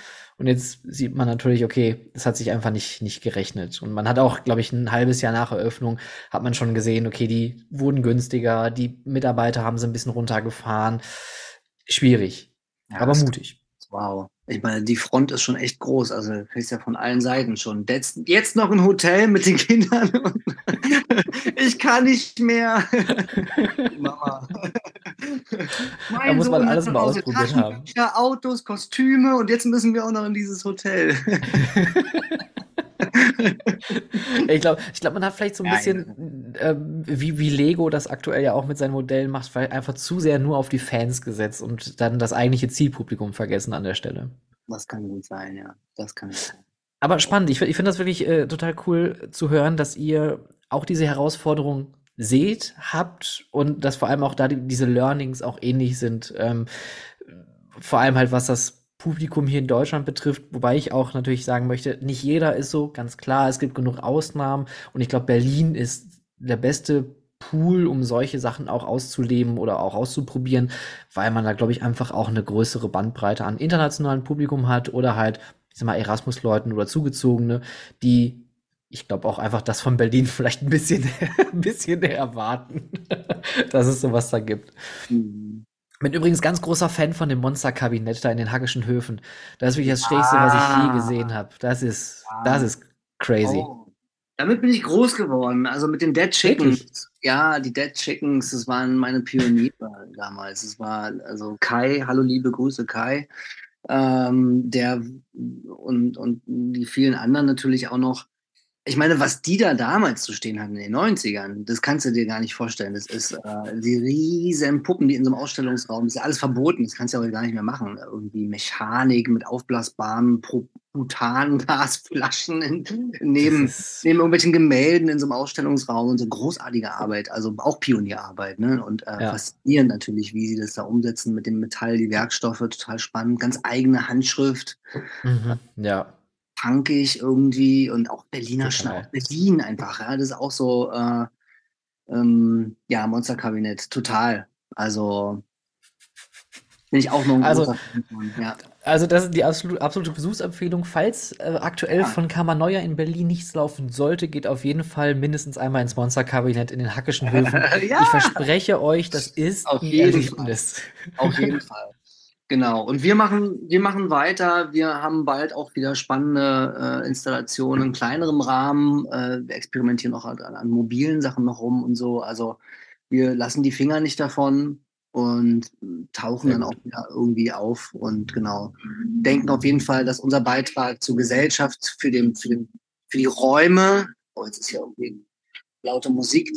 Und jetzt sieht man natürlich, okay, das hat sich einfach nicht, nicht gerechnet. Und man hat auch, glaube ich, ein halbes Jahr nach Eröffnung hat man schon gesehen, okay, die wurden günstiger, die Mitarbeiter haben sie ein bisschen runtergefahren. Schwierig, ja, aber mutig.
Wow. Ich meine, die Front ist schon echt groß. Also ist ja von allen Seiten schon. Jetzt, jetzt noch ein Hotel mit den Kindern. ich kann nicht mehr. Mama.
da muss man alles mal ausprobiert haben.
Autos, Kostüme und jetzt müssen wir auch noch in dieses Hotel.
ich glaube, ich glaub, man hat vielleicht so ein bisschen. Äh, wie, wie Lego das aktuell ja auch mit seinen Modellen macht, einfach zu sehr nur auf die Fans gesetzt und dann das eigentliche Zielpublikum vergessen an der Stelle.
Das kann gut sein, ja. Das kann sein.
Aber spannend. Ich, ich finde das wirklich äh, total cool zu hören, dass ihr auch diese Herausforderung seht, habt und dass vor allem auch da die, diese Learnings auch ähnlich sind. Ähm, vor allem halt, was das Publikum hier in Deutschland betrifft, wobei ich auch natürlich sagen möchte, nicht jeder ist so, ganz klar, es gibt genug Ausnahmen und ich glaube, Berlin ist der beste Pool, um solche Sachen auch auszuleben oder auch auszuprobieren, weil man da, glaube ich, einfach auch eine größere Bandbreite an internationalen Publikum hat oder halt, ich sag mal, Erasmus-Leuten oder Zugezogene, die ich glaube auch einfach das von Berlin vielleicht ein bisschen, ein bisschen erwarten, dass es sowas da gibt. Mhm. Bin übrigens ganz großer Fan von dem Monsterkabinett da in den Hackischen Höfen. Das ist wirklich das Schrägste, ah. was ich je ah. gesehen habe. Das ist, ah. das ist crazy. Oh.
Damit bin ich groß geworden. Also mit den Dead Chickens. Wirklich? Ja, die Dead Chickens, das waren meine Pioniere damals. Es war also Kai, hallo liebe Grüße Kai, ähm, der und, und die vielen anderen natürlich auch noch ich meine, was die da damals zu stehen hatten in den 90ern, das kannst du dir gar nicht vorstellen. Das ist äh, die riesen Puppen, die in so einem Ausstellungsraum, das ist ja alles verboten, das kannst du ja heute gar nicht mehr machen. Irgendwie Mechanik mit aufblasbaren Butangasflaschen neben, neben irgendwelchen Gemälden in so einem Ausstellungsraum und so großartige Arbeit, also auch Pionierarbeit, ne? Und äh, ja. faszinierend natürlich, wie sie das da umsetzen mit dem Metall, die Werkstoffe, total spannend, ganz eigene Handschrift.
Mhm. Ja
punkig irgendwie und auch Berliner Schnau. Berlin einfach, ja. Das ist auch so, äh, ähm, ja, Monsterkabinett, total. Also bin ich auch noch ein
also, ja. Also das ist die absolute, absolute Besuchsempfehlung. Falls äh, aktuell ja. von Neuer in Berlin nichts laufen sollte, geht auf jeden Fall mindestens einmal ins Monsterkabinett in den Hackischen Höfen. ja. Ich verspreche euch, das ist
auf ein Erlebnis. Fall. Auf jeden Fall. Genau. Und wir machen, wir machen weiter. Wir haben bald auch wieder spannende äh, Installationen in kleinerem Rahmen. Äh, wir experimentieren auch an, an, mobilen Sachen noch rum und so. Also wir lassen die Finger nicht davon und tauchen dann auch wieder irgendwie auf und genau denken auf jeden Fall, dass unser Beitrag zur Gesellschaft für den, für den, für die Räume, oh, jetzt ist ja irgendwie laute Musik,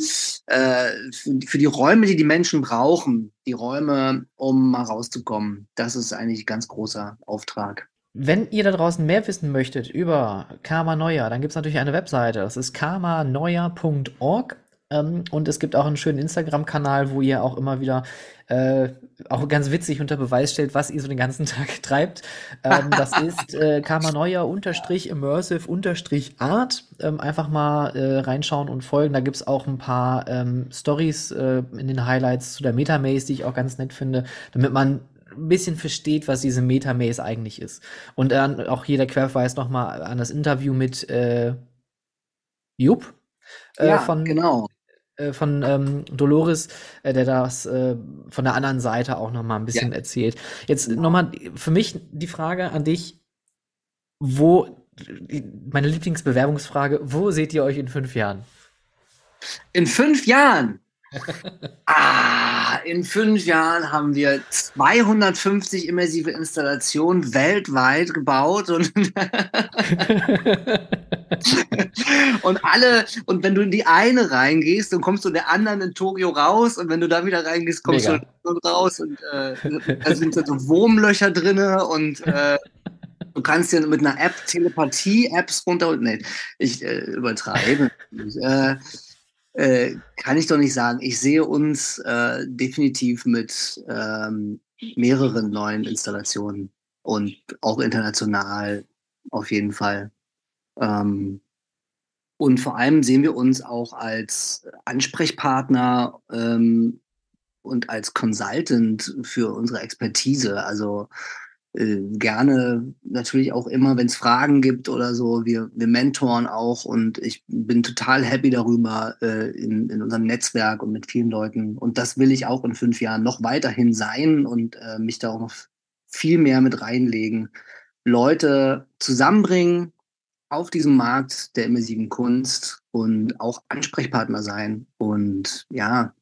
äh, für, die Räume, die die Menschen brauchen, die Räume, um mal rauszukommen. Das ist eigentlich ein ganz großer Auftrag.
Wenn ihr da draußen mehr wissen möchtet über Karma Neuer, dann gibt es natürlich eine Webseite. Das ist karmaneuer.org. Ähm, und es gibt auch einen schönen Instagram-Kanal, wo ihr auch immer wieder äh, auch ganz witzig unter Beweis stellt, was ihr so den ganzen Tag treibt. Ähm, das ist äh, Kamanoia unterstrich immersive unterstrich art. Ähm, einfach mal äh, reinschauen und folgen. Da gibt's auch ein paar ähm, Stories äh, in den Highlights zu der Metamaze, die ich auch ganz nett finde, damit man ein bisschen versteht, was diese Metamaze eigentlich ist. Und dann auch hier der Querverweis nochmal an das Interview mit äh, Jupp.
Äh, ja, von, genau.
Äh, von ähm, Dolores, äh, der das äh, von der anderen Seite auch noch mal ein bisschen ja. erzählt. Jetzt genau. noch mal für mich die Frage an dich, wo meine Lieblingsbewerbungsfrage, wo seht ihr euch in fünf Jahren?
In fünf Jahren? ah, in fünf Jahren haben wir 250 immersive Installationen weltweit gebaut und, und alle, und wenn du in die eine reingehst, dann kommst du in der anderen in Tokio raus und wenn du da wieder reingehst, kommst Mega. du raus und äh, da sind so Wurmlöcher drin und äh, Du kannst ja mit einer App Telepathie-Apps runter. Nee, ich äh, übertreibe. äh, äh, kann ich doch nicht sagen. Ich sehe uns äh, definitiv mit ähm, mehreren neuen Installationen und auch international auf jeden Fall. Ähm, und vor allem sehen wir uns auch als Ansprechpartner ähm, und als Consultant für unsere Expertise. Also äh, gerne natürlich auch immer, wenn es Fragen gibt oder so. Wir, wir mentoren auch und ich bin total happy darüber äh, in, in unserem Netzwerk und mit vielen Leuten. Und das will ich auch in fünf Jahren noch weiterhin sein und äh, mich da auch noch viel mehr mit reinlegen. Leute zusammenbringen auf diesem Markt der immersiven Kunst und auch Ansprechpartner sein und ja,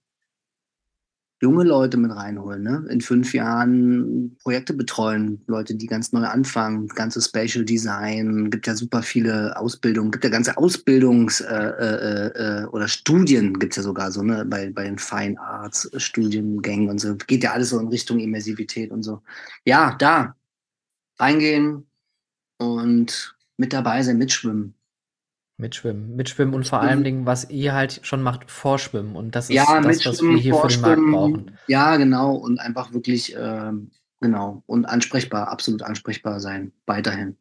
junge Leute mit reinholen, ne? in fünf Jahren Projekte betreuen, Leute, die ganz neu anfangen, ganze Spatial Design, gibt ja super viele Ausbildungen, gibt ja ganze Ausbildungs- äh, äh, äh, oder Studien gibt es ja sogar so, ne, bei, bei den Fine Arts Studiengängen und so, geht ja alles so in Richtung Immersivität und so. Ja, da reingehen und mit dabei sein, mitschwimmen.
Mitschwimmen. Mitschwimmen und vor allen Dingen, was ihr halt schon macht, vorschwimmen. Und das ist
ja,
das, was wir hier für den Markt brauchen.
Ja, genau. Und einfach wirklich, ähm, genau. Und ansprechbar, absolut ansprechbar sein. Weiterhin.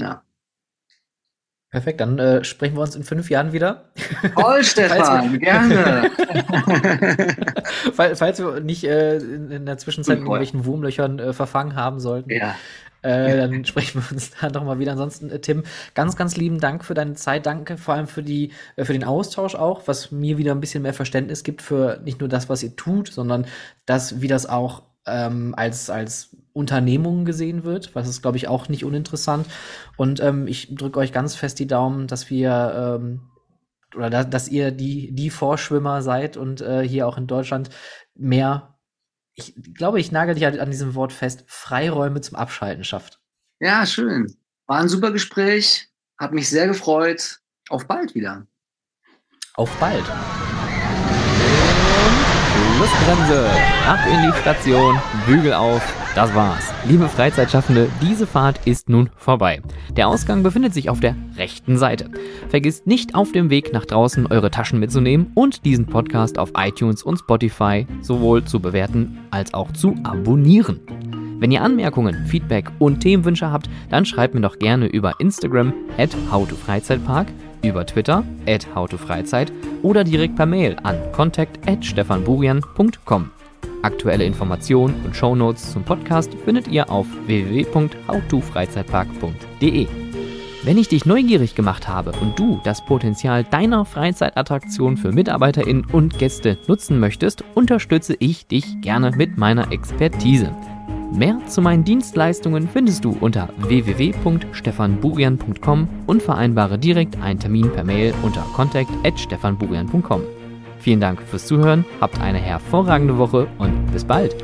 Ja.
Perfekt, dann äh, sprechen wir uns in fünf Jahren wieder.
Toll, Stefan, gerne.
falls, falls, wir nicht äh, in, in, der Zwischenzeit in irgendwelchen Wurmlöchern äh, verfangen haben sollten.
Ja.
Äh, dann sprechen wir uns da nochmal wieder. Ansonsten, äh, Tim, ganz, ganz lieben Dank für deine Zeit. Danke vor allem für, die, äh, für den Austausch auch, was mir wieder ein bisschen mehr Verständnis gibt für nicht nur das, was ihr tut, sondern das, wie das auch ähm, als, als Unternehmung gesehen wird, was ist, glaube ich, auch nicht uninteressant. Und ähm, ich drücke euch ganz fest die Daumen, dass wir ähm, oder da, dass ihr die, die Vorschwimmer seid und äh, hier auch in Deutschland mehr, ich glaube, ich nagel dich halt an diesem Wort fest, Freiräume zum Abschalten schafft.
Ja, schön. War ein super Gespräch, hat mich sehr gefreut. Auf bald wieder.
Auf bald. Schlussbremse. Ab in die Station. Bügel auf. Das war's. Liebe Freizeitschaffende, diese Fahrt ist nun vorbei. Der Ausgang befindet sich auf der rechten Seite. Vergisst nicht auf dem Weg nach draußen eure Taschen mitzunehmen und diesen Podcast auf iTunes und Spotify sowohl zu bewerten als auch zu abonnieren. Wenn ihr Anmerkungen, Feedback und Themenwünsche habt, dann schreibt mir doch gerne über Instagram at howtofreizeitpark über Twitter at howtofreizeit oder direkt per Mail an contact at stefanburian.com. Aktuelle Informationen und Shownotes zum Podcast findet ihr auf www.howtofreizeitpark.de. Wenn ich dich neugierig gemacht habe und du das Potenzial deiner Freizeitattraktion für MitarbeiterInnen und Gäste nutzen möchtest, unterstütze ich dich gerne mit meiner Expertise. Mehr zu meinen Dienstleistungen findest du unter www.stefanburian.com und vereinbare direkt einen Termin per Mail unter contact@stefanburian.com. Vielen Dank fürs Zuhören, habt eine hervorragende Woche und bis bald.